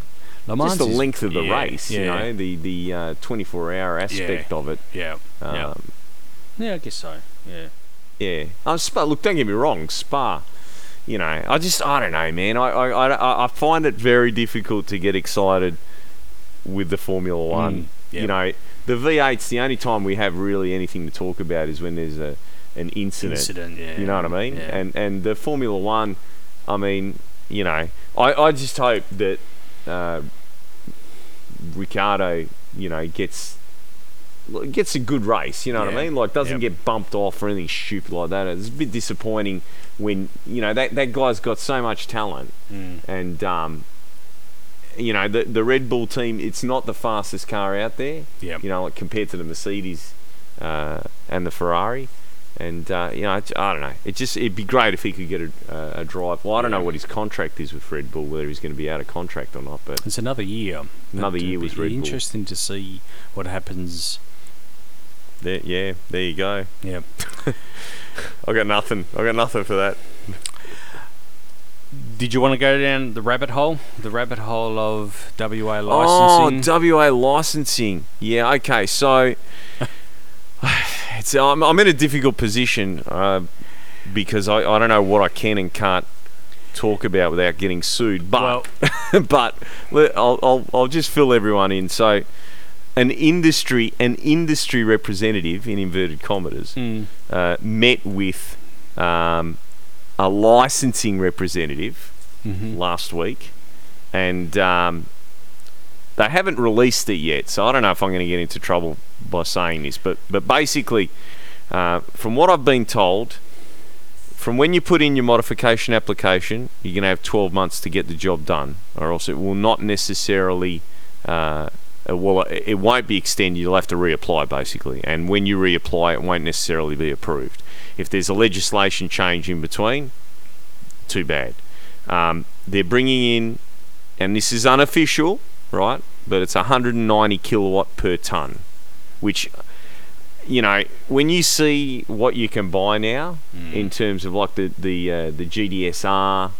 A: Le Mans
E: Just the
A: is-
E: length of the
A: yeah,
E: race, you know, the the uh, 24 hour aspect of it.
A: Yeah, yeah,
E: Um,
A: yeah. I guess so. Yeah.
E: Yeah. Oh, Spa. Look, don't get me wrong. Spa. You know, I just I don't know, man. I I, I, I find it very difficult to get excited with the Formula One.
A: Mm,
E: You know, the V8's the only time we have really anything to talk about is when there's a an incident.
A: Incident. Yeah.
E: You know what I mean?
A: Yeah.
E: And and the Formula One, I mean, you know, I, I just hope that uh, Ricciardo, you know, gets gets a good race. You know what I mean? Like doesn't
A: Yep.
E: get bumped off or anything stupid like that. It's a bit disappointing when you know that that guy's got so much talent
A: Mm.
E: and. um you know the the Red Bull team. It's not the fastest car out there.
A: Yep.
E: You know, like compared to the Mercedes uh, and the Ferrari. And uh, you know, I, I don't know. It just it'd be great if he could get a, a drive. Well, I don't know what his contract is with Red Bull, whether he's going to be out of contract or not. But
A: It's another year.
E: Another year with Red Bull.
A: Interesting to see what happens.
E: there, yeah, there you go.
A: Yeah. [LAUGHS]
E: I got nothing. I got nothing for that.
A: Did you want to go down the rabbit hole? The rabbit hole of WA licensing.
E: Oh,
A: licensing?
E: WA licensing. Yeah, okay. So [LAUGHS] it's I'm, I'm in a difficult position uh, because I, I don't know what I can and can't talk about without getting sued. But [LAUGHS] but I'll, I'll I'll just fill everyone in. So an industry an industry representative in inverted commas
A: Mm.
E: uh, met with um, a licensing representative
A: Mhm.
E: last week, and um, they haven't released it yet. So I don't know if I'm going to get into trouble by saying this, but but basically, uh, from what I've been told, from when you put in your modification application, you're going to have 12 months to get the job done, or else it will not necessarily. Uh, uh, well, it won't be extended. You'll have to reapply basically, and when you reapply, it won't necessarily be approved. If there's a legislation change in between, too bad. Um, they're bringing in, and this is unofficial, right? But it's 190 kilowatt per ton, which, you know, when you see what you can buy now in terms of like the the uh, the GTSR,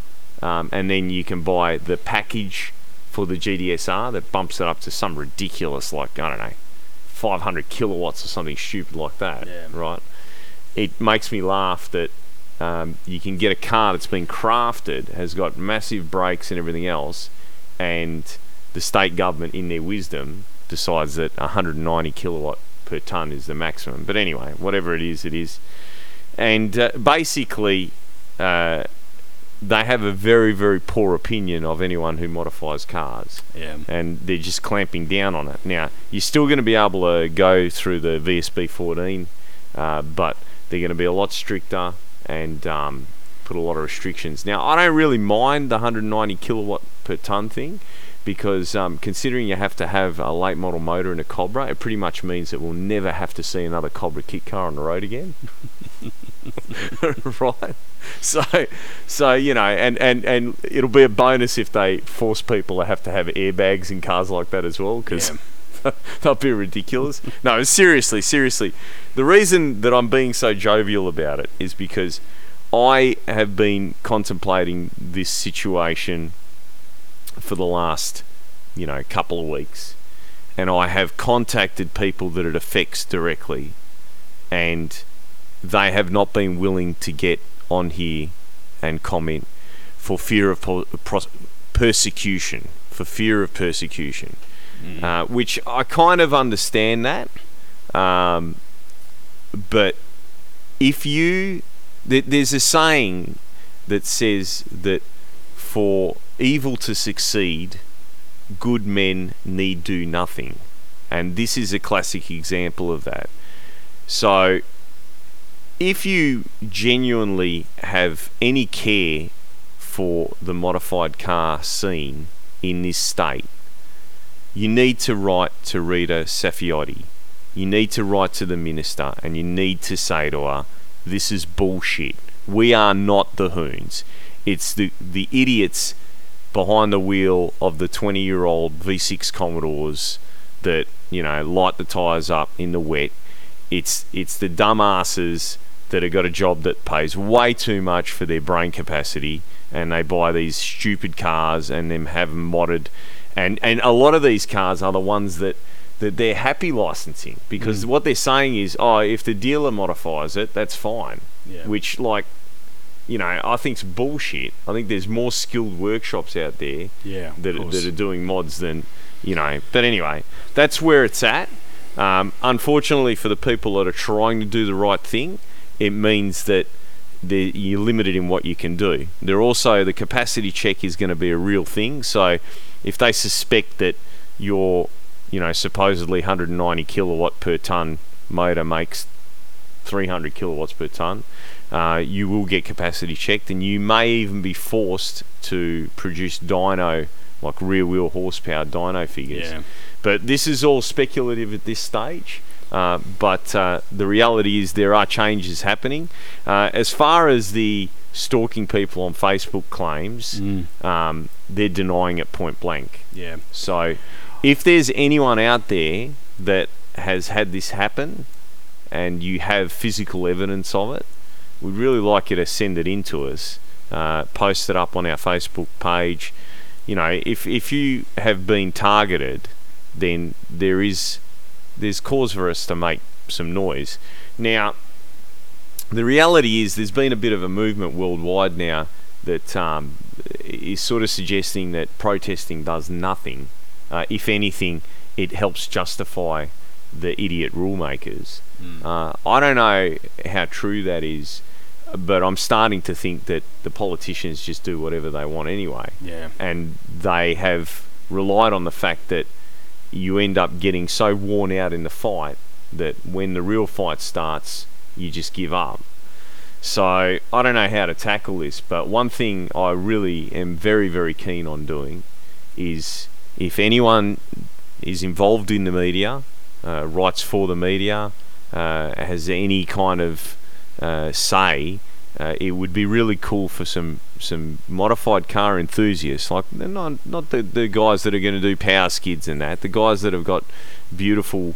E: um, and then you can buy the package for the GTSR that bumps it up to some ridiculous, like I don't know, 500 kilowatts or something stupid like that, yeah. right? It makes me laugh that um, you can get a car that's been crafted, has got massive brakes and everything else, and the state government, in their wisdom, decides that 190 kilowatt per ton is the maximum. But anyway, whatever it is, it is. And uh, basically, uh, they have a very, very poor opinion of anyone who modifies cars.
A: Yeah.
E: And they're just clamping down on it. Now, you're still going to be able to go through the VSB 14, uh, but they're going to be a lot stricter and um, put a lot of restrictions. Now, I don't really mind the 190 kilowatt per ton thing because um, considering you have to have a late model motor in a Cobra, it pretty much means that we'll never have to see another Cobra kit car on the road again. [LAUGHS] right? So, so you know, and, and, and it'll be a bonus if they force people to have to have airbags in cars like that as well, because [LAUGHS] they'll be ridiculous. No, seriously, seriously. The reason that I'm being so jovial about it is because I have been contemplating this situation for the last, you know, couple of weeks, and I have contacted people that it affects directly, and they have not been willing to get on here and comment for fear of po- pros- persecution, for fear of persecution, uh, which I kind of understand that, um, but if you th- there's a saying that says that for evil to succeed, good men need do nothing. And this is a classic example of that. So, if you genuinely have any care for the modified car scene in this state, you need to write to Rita Saffioti. You need to write to the minister and you need to say to her, this is bullshit. We are not the hoons. It's the, the idiots behind the wheel of the 20 year old V6 Commodores that, you know, light the tyres up in the wet. It's, it's the dumbasses that have got a job that pays way too much for their brain capacity and they buy these stupid cars and then have them modded. And, and a lot of these cars are the ones that that they're happy licensing because mm. what they're saying is, oh, if the dealer modifies it, that's fine.
A: Yeah.
E: Which, like, you know, I think's bullshit. I think there's more skilled workshops out there
A: Yeah,
E: that,
A: course.
E: that are doing mods than, you know. But anyway, that's where it's at. Um, unfortunately, for the people that are trying to do the right thing, it means that you're limited in what you can do. They're also the capacity check is going to be a real thing. So if they suspect that your, you know, supposedly 190 kilowatt per ton motor makes 300 kilowatts per ton, uh, you will get capacity checked, and you may even be forced to produce dyno, like rear wheel horsepower dyno figures.
A: Yeah.
E: But this is all speculative at this stage. Uh, but uh, the reality is there are changes happening. Uh, as far as the stalking people on Facebook claims, um, they're denying it point blank.
A: Yeah.
E: So, if there's anyone out there that has had this happen and you have physical evidence of it, we'd really like you to send it in to us. Uh, post it up on our Facebook page. You know, if if you have been targeted, then there is there's cause for us to make some noise. Now, the reality is there's been a bit of a movement worldwide now that um, is sort of suggesting that protesting does nothing uh, if anything, it helps justify the idiot rule makers. Uh, I don't know how true that is, but I'm starting to think that the politicians just do whatever they want anyway.
A: Yeah.
E: And they have relied on the fact that you end up getting so worn out in the fight that when the real fight starts, you just give up. So I don't know how to tackle this, but one thing I really am very, very keen on doing is if anyone is involved in the media, uh, writes for the media, uh, has any kind of uh, say, uh, it would be really cool for some some modified car enthusiasts, like not not the, the guys that are going to do power skids and that, the guys that have got beautiful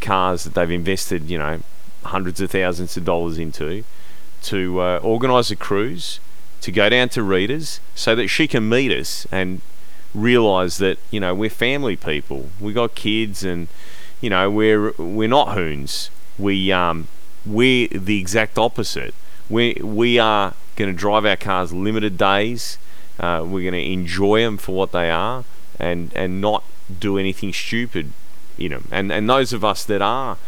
E: cars that they've invested, you know, hundreds of thousands of dollars into, to organise a cruise, to go down to Rita's, so that she can meet us and realise that you know we're family people, we got kids, and you know we're we're not hoons. We um we're the exact opposite. We we are going to drive our cars limited days. Uh, we're going to enjoy them for what they are, and and not do anything stupid in them. And and those of us that are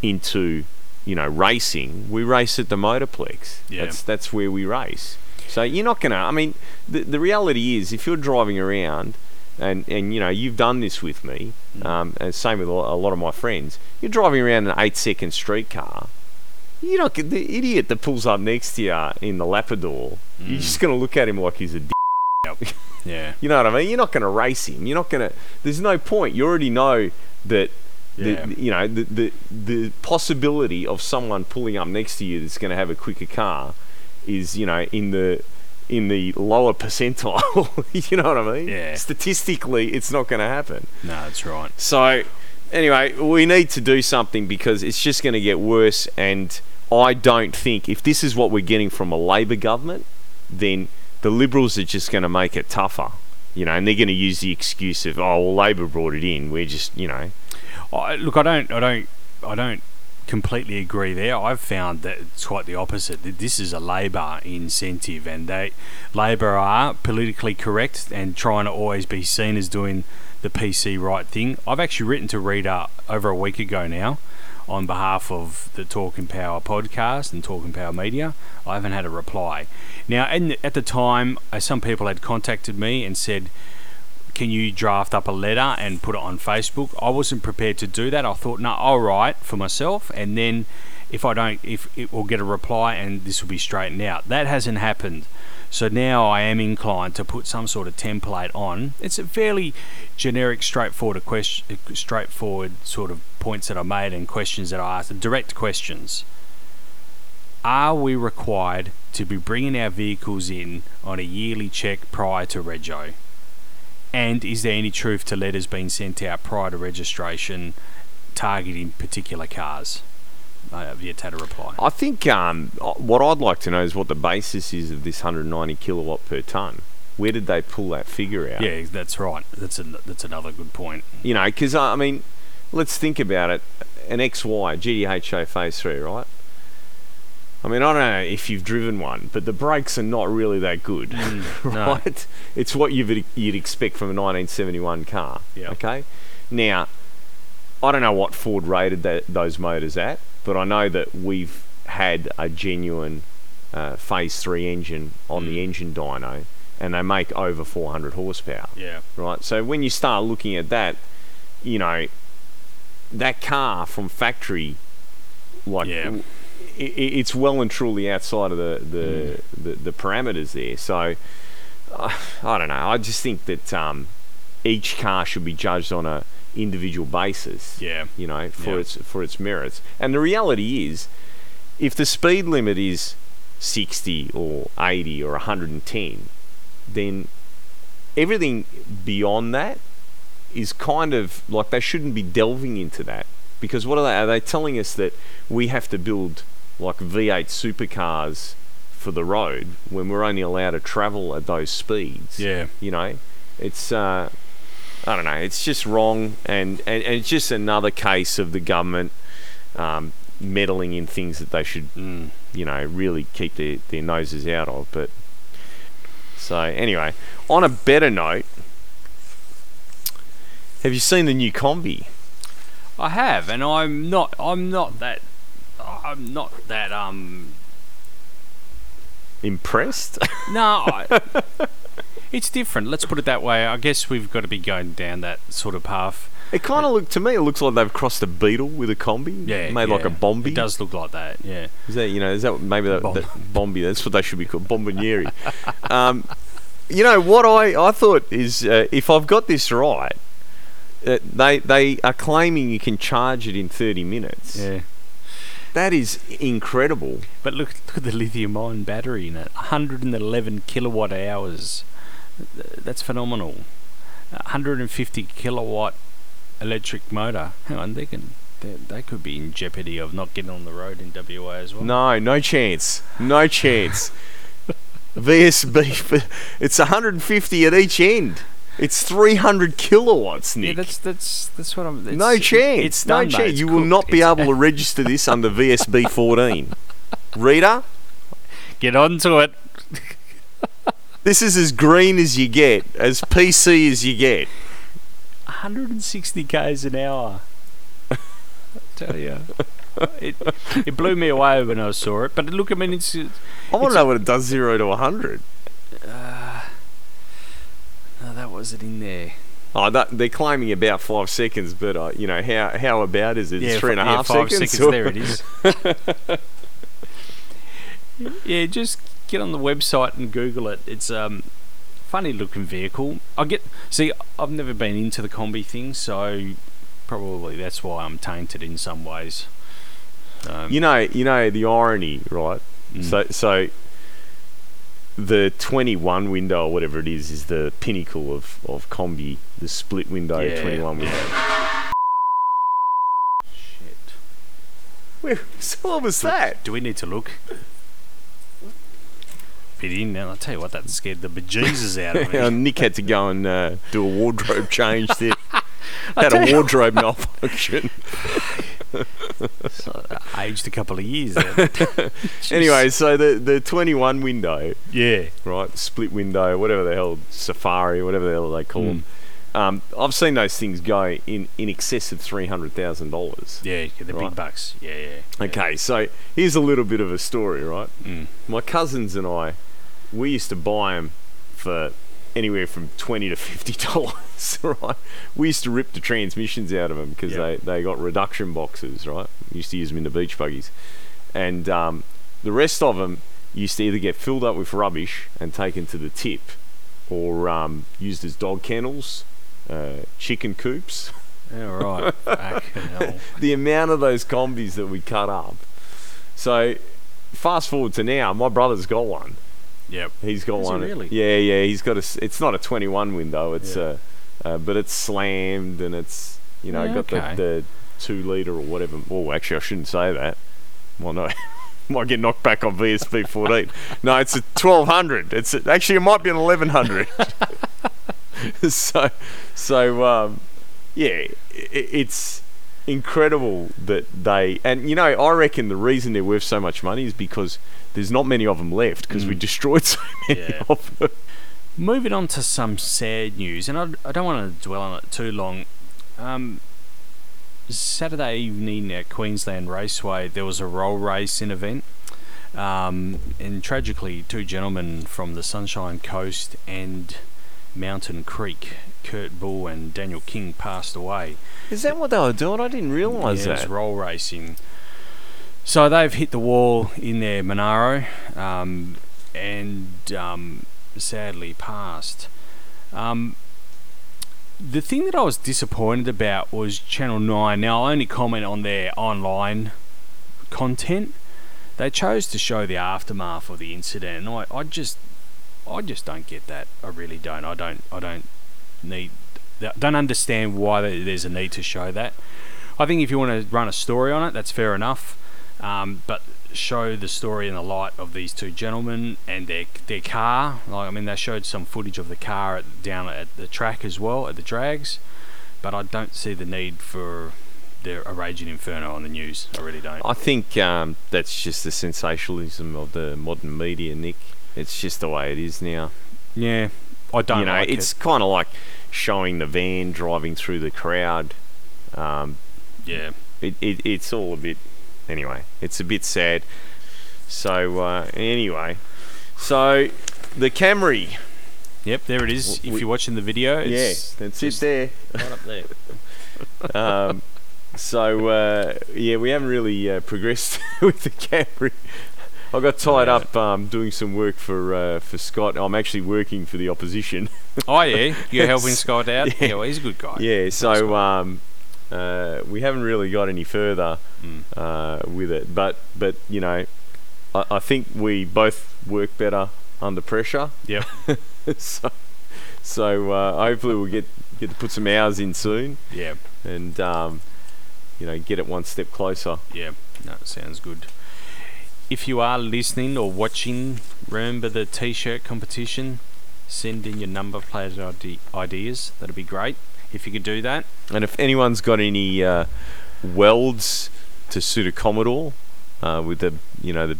E: into you know racing, we race at the Motorplex.
A: Yeah.
E: That's that's where we race. So you're not gonna. I mean, the the reality is, if you're driving around, and and you know you've done this with me, um, and same with a lot of my friends. You're driving around an eight second street car. You're not the idiot that pulls up next to you in the Labrador. You're just gonna look at him like he's a. D-
A: Yeah. [LAUGHS]
E: you know what I mean? You're not gonna race him. You're not gonna. There's no point. You already know that.
A: Yeah.
E: The, you know the, the the possibility of someone pulling up next to you that's going to have a quicker car is you know in the in the lower percentile. [LAUGHS] you know what I mean?
A: Yeah.
E: Statistically, it's not going to happen.
A: No, that's right.
E: So, anyway, we need to do something because it's just going to get worse. And I don't think if this is what we're getting from a Labor government, then the Liberals are just going to make it tougher. You know, and they're going to use the excuse of, oh, well, Labor brought it in. We're just, you know,
A: I, look, I don't, I don't, I don't completely agree there. I've found that it's quite the opposite. This is a Labor incentive, and they Labor are politically correct and trying to always be seen as doing the PC right thing. I've actually written to Rita over a week ago now on behalf of the Torque and Power podcast and Torque and Power Media. I haven't had a reply. Now, and at the time, uh, some people had contacted me and said, can you draft up a letter and put it on Facebook? I wasn't prepared to do that. I thought, no, I'll write for myself, and then if I don't, if it will get a reply, and this will be straightened out. That hasn't happened. So now I am inclined to put some sort of template on. It's a fairly generic, straightforward question, straightforward sort of points that I made and questions that I asked, direct questions. Are we required to be bringing our vehicles in on a yearly check prior to rego? And is there any truth to letters being sent out prior to registration targeting particular cars? I have yet to a reply.
E: I think um, uh, what I'd like to know is what the basis is of this 190 kilowatt per ton. Where did they pull that figure out?
A: Yeah, that's right. That's a, that's another good point.
E: You know, because uh, I mean, let's think about it. An XY GTHO Phase Three, right? I mean, I don't know if you've driven one, but the brakes are not really that good, [LAUGHS]
A: no.
E: right? It's what you'd, you'd expect from a 1971 car.
A: Yeah.
E: Okay. Now, I don't know what Ford rated that, those motors at, but I know that we've had a genuine uh, Phase Three engine on the engine dyno, and they make over 400 horsepower
A: Yeah.
E: right? So when you start looking at that, you know, that car from factory, like,
A: Yeah.
E: w- i- i- it's well and truly outside of the the, the, the parameters there. So uh, I don't know. I just think that um, each car should be judged on a individual basis.
A: Yeah.
E: You know, for
A: Yeah.
E: its for its merits. And the reality is, if the speed limit is 60 or 80 or 110, then everything beyond that is kind of like they shouldn't be delving into that because what are they? Are they telling us that we have to build like V8 supercars for the road when we're only allowed to travel at those speeds?
A: Yeah.
E: You know, it's uh, I don't know. It's just wrong, and, and, and it's just another case of the government um, meddling in things that they should,
A: Mm.
E: you know, really keep their, their noses out of. But so anyway, on a better note, Have you seen the new combi?
A: I have, and I'm not. I'm not that. I'm not that. Um.
E: Impressed?
A: No, I, [LAUGHS] it's different. Let's put it that way. I guess we've got to be going down that sort of path.
E: It kind of look to me. It looks like they've crossed a beetle with a combi.
A: Yeah,
E: made like a
A: yeah.
E: bombi.
A: It does look like that. Yeah.
E: Is that you know? Is that maybe that,
A: Bomb.
E: that bombi? That's what they should be called, bombonieri. [LAUGHS] um, you know what I I thought is uh, if I've got this right, uh, they they are claiming you can charge it in thirty minutes.
A: Yeah.
E: That is incredible.
A: But look, look at the lithium ion battery in it 111 kilowatt hours. That's phenomenal. 150 kilowatt electric motor. Hang on, they can. They, they could be in jeopardy of not getting on the road in WA as well.
E: No, no chance. No chance. [LAUGHS] VSB, [LAUGHS] it's 150 at each end. It's 300 kilowatts, Nick.
A: Yeah, that's that's that's what I'm. It's,
E: no chance.
A: It's
E: no
A: done, mate.
E: chance.
A: It's
E: You will not be
A: It's-
E: able to [LAUGHS] register this under VSB 14. Rita,
A: Get onto it.
E: this is as green as you get, as PC as you get.
A: 160 k's an hour. I tell you, [LAUGHS] it it blew me away when I saw it. But look, I mean, it's.
E: I want to know what it does 0 to 100.
A: That wasn't in there.
E: Oh, that, they're claiming about five seconds, but uh, you know how how about is it? It's
A: Yeah,
E: three and a
A: yeah,
E: half
A: five
E: seconds.
A: seconds, there it is. [LAUGHS] yeah, just get on the website and Google it. It's um funny looking vehicle. I get see. I've never been into the combi thing, so probably that's why I'm tainted in some ways. Um,
E: You know, you know the irony, right?
A: Mm.
E: So, so the 21 window or whatever it is is the pinnacle of of combi. The split window
A: Yeah,
E: 21 window.
A: shit.
E: Where, so what was that?
A: Do we need to look? Fit in now. I'll tell you what, that scared the bejesus out of me. [LAUGHS]
E: Nick had to go and uh, do a wardrobe change there. [LAUGHS] had a wardrobe malfunction. [LAUGHS]
A: So, uh, aged a couple of years. [LAUGHS]
E: Anyway, so the the 21 window,
A: yeah.
E: right, split window, whatever the hell, Safari, whatever the hell they call
A: Mm.
E: them. Um, I've seen those things go in, in excess of three hundred thousand dollars.
A: Yeah, the
E: Right.
A: big bucks. Yeah, yeah. yeah.
E: Okay, so here's a little bit of a story, right?
A: Mm.
E: My cousins and I, we used to buy them for anywhere from twenty to fifty dollars, [LAUGHS] right? We used to rip the transmissions out of them because
A: Yep.
E: they, they got reduction boxes, right? We used to use them in the beach buggies, and um, the rest of them used to either get filled up with rubbish and taken to the tip, or um, used as dog kennels, uh, chicken coops.
A: Yeah, right. [LAUGHS]
E: The amount of those combis that we cut up. So, fast forward to now, my brother's got one.
A: Yep.
E: He's got
A: he
E: one.
A: really?
E: Yeah, yeah. He's got a. It's not a 21 window. It's
A: Yeah.
E: uh, uh, but it's slammed and it's you know
A: Yeah,
E: got
A: okay.
E: the, the two liter or whatever. Well, actually, I shouldn't say that. Well, no. [LAUGHS] Might get knocked back on VSB 14. no, it's a 1200. It's a, actually it might be an 1100. [LAUGHS] so, so um, yeah, i it's incredible that they and you know I reckon the reason they're worth so much money is because there's not many of them left because we
A: Mm.
E: destroyed so [LAUGHS] many
A: Yeah.
E: of them.
A: Moving on to some sad news, and I, I don't want to dwell on it too long. Um, Saturday evening at Queensland Raceway, there was a roll racing event. Um, and tragically, two gentlemen from the Sunshine Coast and Mountain Creek, Kurt Bull and Daniel King, passed away.
E: Is that what they were doing? I didn't realise
A: Yeah, it was roll racing. So they've hit the wall in their Monaro um, and um, sadly passed. Um, the thing that I was disappointed about was Channel 9. Now, I only comment on their online content. They chose to show the aftermath of the incident, and I, I just, I just don't get that. I really don't. I don't. I don't need. Don't understand why there's a need to show that. I think if you want to run a story on it, that's fair enough. Um, but show the story in the light of these two gentlemen and their their car. Like I mean, they showed some footage of the car at, down at the track as well at the drags. But I don't see the need for the a raging inferno on the news. I really don't.
E: I think um, that's just the sensationalism of the modern media, Nick. It's just the way it is now.
A: Yeah, I don't
E: you know,
A: like
E: it's
A: it.
E: kind of like showing the van driving through the crowd. Um,
A: Yeah.
E: it, it, it's all a bit anyway it's a bit sad so uh, anyway so the camry
A: Yep, there it is.
E: W-
A: if you're watching the video,
E: yeah
A: it's
E: that's it there
A: right up there. [LAUGHS]
E: um, so uh, yeah we haven't really uh, progressed [LAUGHS] with the camry I got tied
A: Yeah.
E: up um, doing some work for uh, for Scott. I'm actually working for the opposition.
A: Oh yeah, you're [LAUGHS] helping Scott out.
E: Yeah.
A: Yeah, well, he's a good guy.
E: Yeah, so um, uh, we haven't really got any further
A: Mm.
E: uh, with it, but but you know, I, I think we both work better under pressure.
A: Yep. [LAUGHS]
E: so so uh, hopefully we'll get get to put some hours in soon
A: Yeah.
E: and um, you know get it one step closer.
A: Yeah, no, sounds good. If you are listening or watching, remember the t-shirt competition. Send in your number plate ide- ideas. That'd be great if you could do that.
E: And if anyone's got any uh, welds to suit a Commodore uh, with the you know the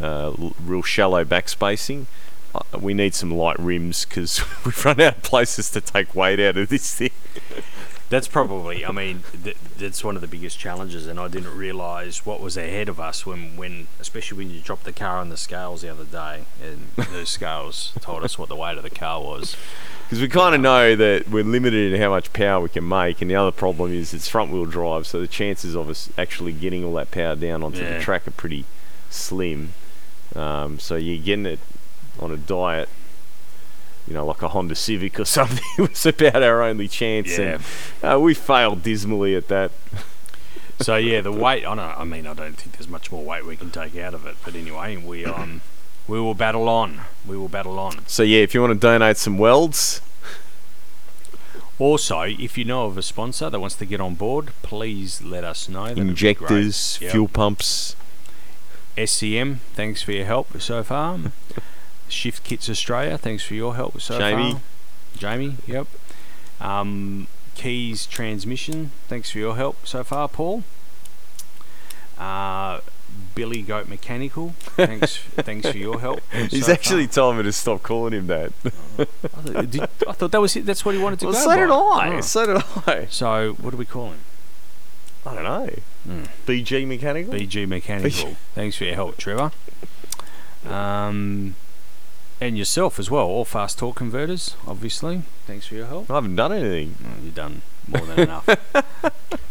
E: uh, real shallow backspacing, uh, we need some light rims because [LAUGHS] we've run out of places to take weight out of this thing.
A: That's probably. I mean, th- that's one of the biggest challenges, and I didn't realise what was ahead of us when, when, especially when you dropped the car on the scales the other day, and the [LAUGHS] scales told us what the weight of the car was.
E: Because we kind of know that we're limited in how much power we can make, and the other problem is it's front wheel drive, so the chances of us actually getting all that power down onto
A: Yeah.
E: the track are pretty slim. Um, so you're getting it on a diet, you know, like a Honda Civic or [LAUGHS] something, was about our only chance,
A: Yeah.
E: and uh, we failed dismally at that.
A: So [LAUGHS] yeah, the weight. I don't. I mean, I don't think there's much more weight we can take out of it. But anyway, we um, we will battle on. We will battle on.
E: So yeah, if you want to donate some welds,
A: Also, if you know of a sponsor that wants to get on board, please let us know. That'd
E: injectors.
A: Yep.
E: fuel pumps,
A: SCM, thanks for your help so far. [LAUGHS] Shift Kits Australia, thanks for your help so
E: Jamie.
A: far. Jamie, Jamie, yep. Um, Keys Transmission, thanks for your help so far, Paul. Uh, Billy Goat Mechanical, thanks, [LAUGHS] thanks for your help.
E: he's
A: so
E: actually
A: far.
E: told me to stop calling him that.
A: I thought, did- I thought that was it. That's what he wanted to
E: well,
A: go
E: so
A: by.
E: did I.
A: Oh.
E: So did I.
A: So, what do we call him?
E: I don't know.
A: Hmm.
E: BG Mechanical.
A: BG Mechanical. Thanks for your help, Trevor. Um, and yourself as well. All fast torque converters, obviously. Thanks for your help.
E: I haven't done anything.
A: Oh, you've done more than enough. [LAUGHS]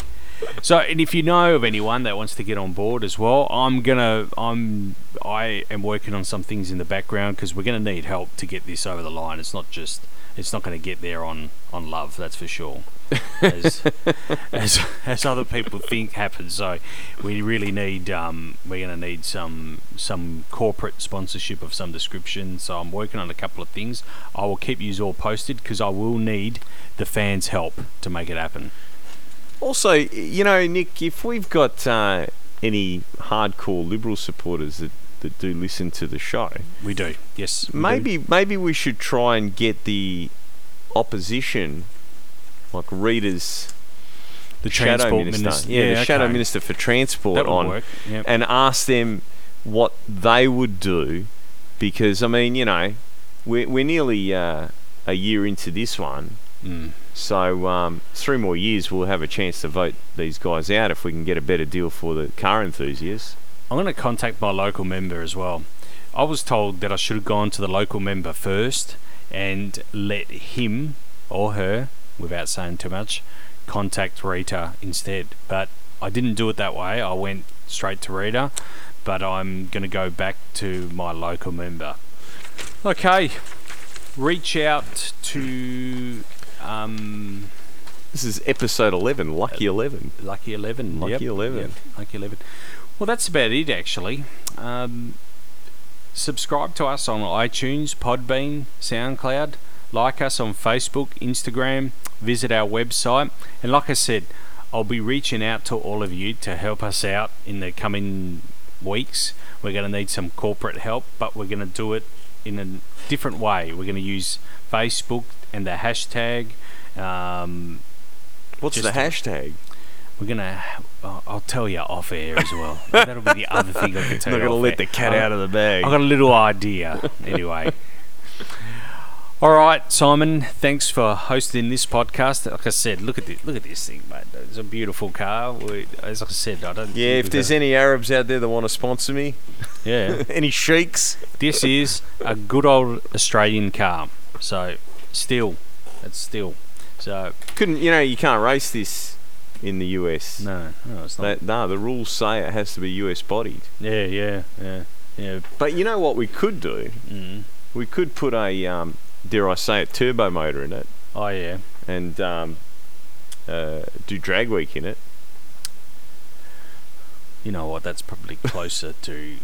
A: so, and if you know of anyone that wants to get on board as well, I'm gonna, I'm, I am working on some things in the background because we're gonna need help to get this over the line. It's not just, it's not gonna get there on on love, that's for sure. As, [LAUGHS] as, as other people think happens. So we really need um, we're going to need some some corporate sponsorship of some description. So I'm working on a couple of things. I will keep you all posted because I will need the fans' help to make it happen.
E: Also, you know, Nick, if we've got uh, any hardcore Liberal supporters that, that do listen to the show,
A: We do, yes. we do.
E: maybe maybe we should try and get the opposition, like readers,
A: the
E: shadow minister,
A: minister.
E: yeah, the shadow minister for transport on,
A: work. Yep.
E: and ask them what they would do, because I mean, you know, we're we're nearly uh, a year into this one.
A: Mm.
E: So um, three more years, we'll have a chance to vote these guys out if we can get a better deal for the car enthusiasts.
A: I'm going to contact my local member as well. I was told that I should have gone to the local member first and let him or her, without saying too much, contact Rita instead. But I didn't do it that way. I went straight to Rita, but I'm going to go back to my local member. Okay, reach out to um,
E: This is episode 11, Lucky 11.
A: Lucky 11.
E: Lucky
A: yep,
E: 11.
A: yep, Lucky 11. Well, that's about it, actually. Um, subscribe to us on iTunes, Podbean, SoundCloud. Like us on Facebook, Instagram. Visit our website. And like I said, I'll be reaching out to all of you to help us out in the coming weeks. We're going to need some corporate help, but we're going to do it in a different way. We're going to use Facebook and the hashtag. Um,
E: What's the hashtag?
A: we're gonna. I'll I'll tell you off air as well. [LAUGHS] That'll be the other thing I can tell you.
E: Not going to let
A: air.
E: the cat
A: I-
E: out of the bag.
A: I've got a little idea. Anyway. [LAUGHS] All right, Simon. Thanks for hosting this podcast. Like I said, look at this. Look at this thing, mate. It's a beautiful car. We, as I said, I don't.
E: Yeah, if there's any Arabs out there that want to sponsor me,
A: yeah, [LAUGHS]
E: any sheiks,
A: this is a good old Australian car. So, still, it's still. So
E: couldn't you know you can't race this in the US?
A: no, no, it's not.
E: That, no, the rules say it has to be US bodied.
A: yeah, yeah, yeah, yeah.
E: But you know what we could do?
A: Mm.
E: We could put a um, dare I say it, turbo motor in it,
A: Oh yeah.
E: and um, uh, do drag week in it.
A: You know what? That's probably closer [LAUGHS] to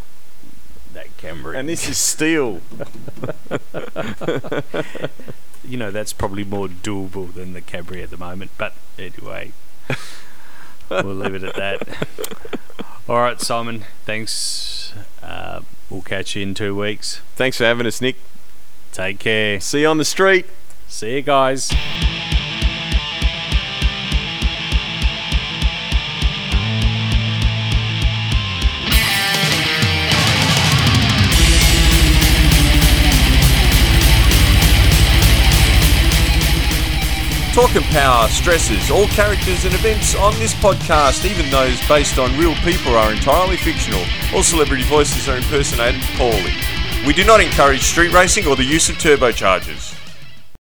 A: that Camry.
E: And this [LAUGHS] is steel.
A: you know, that's probably more doable than the Camry at the moment. But anyway, we'll leave it at that. [LAUGHS] All right, Simon. Thanks. Uh, we'll catch you in two weeks.
E: Thanks for having us, Nick.
A: Take care.
E: See you on the street.
A: See you guys.
K: Torque and Power stresses all characters and events on this podcast, even those based on real people, are entirely fictional. All celebrity voices are impersonated poorly. We do not encourage street racing or the use of turbochargers.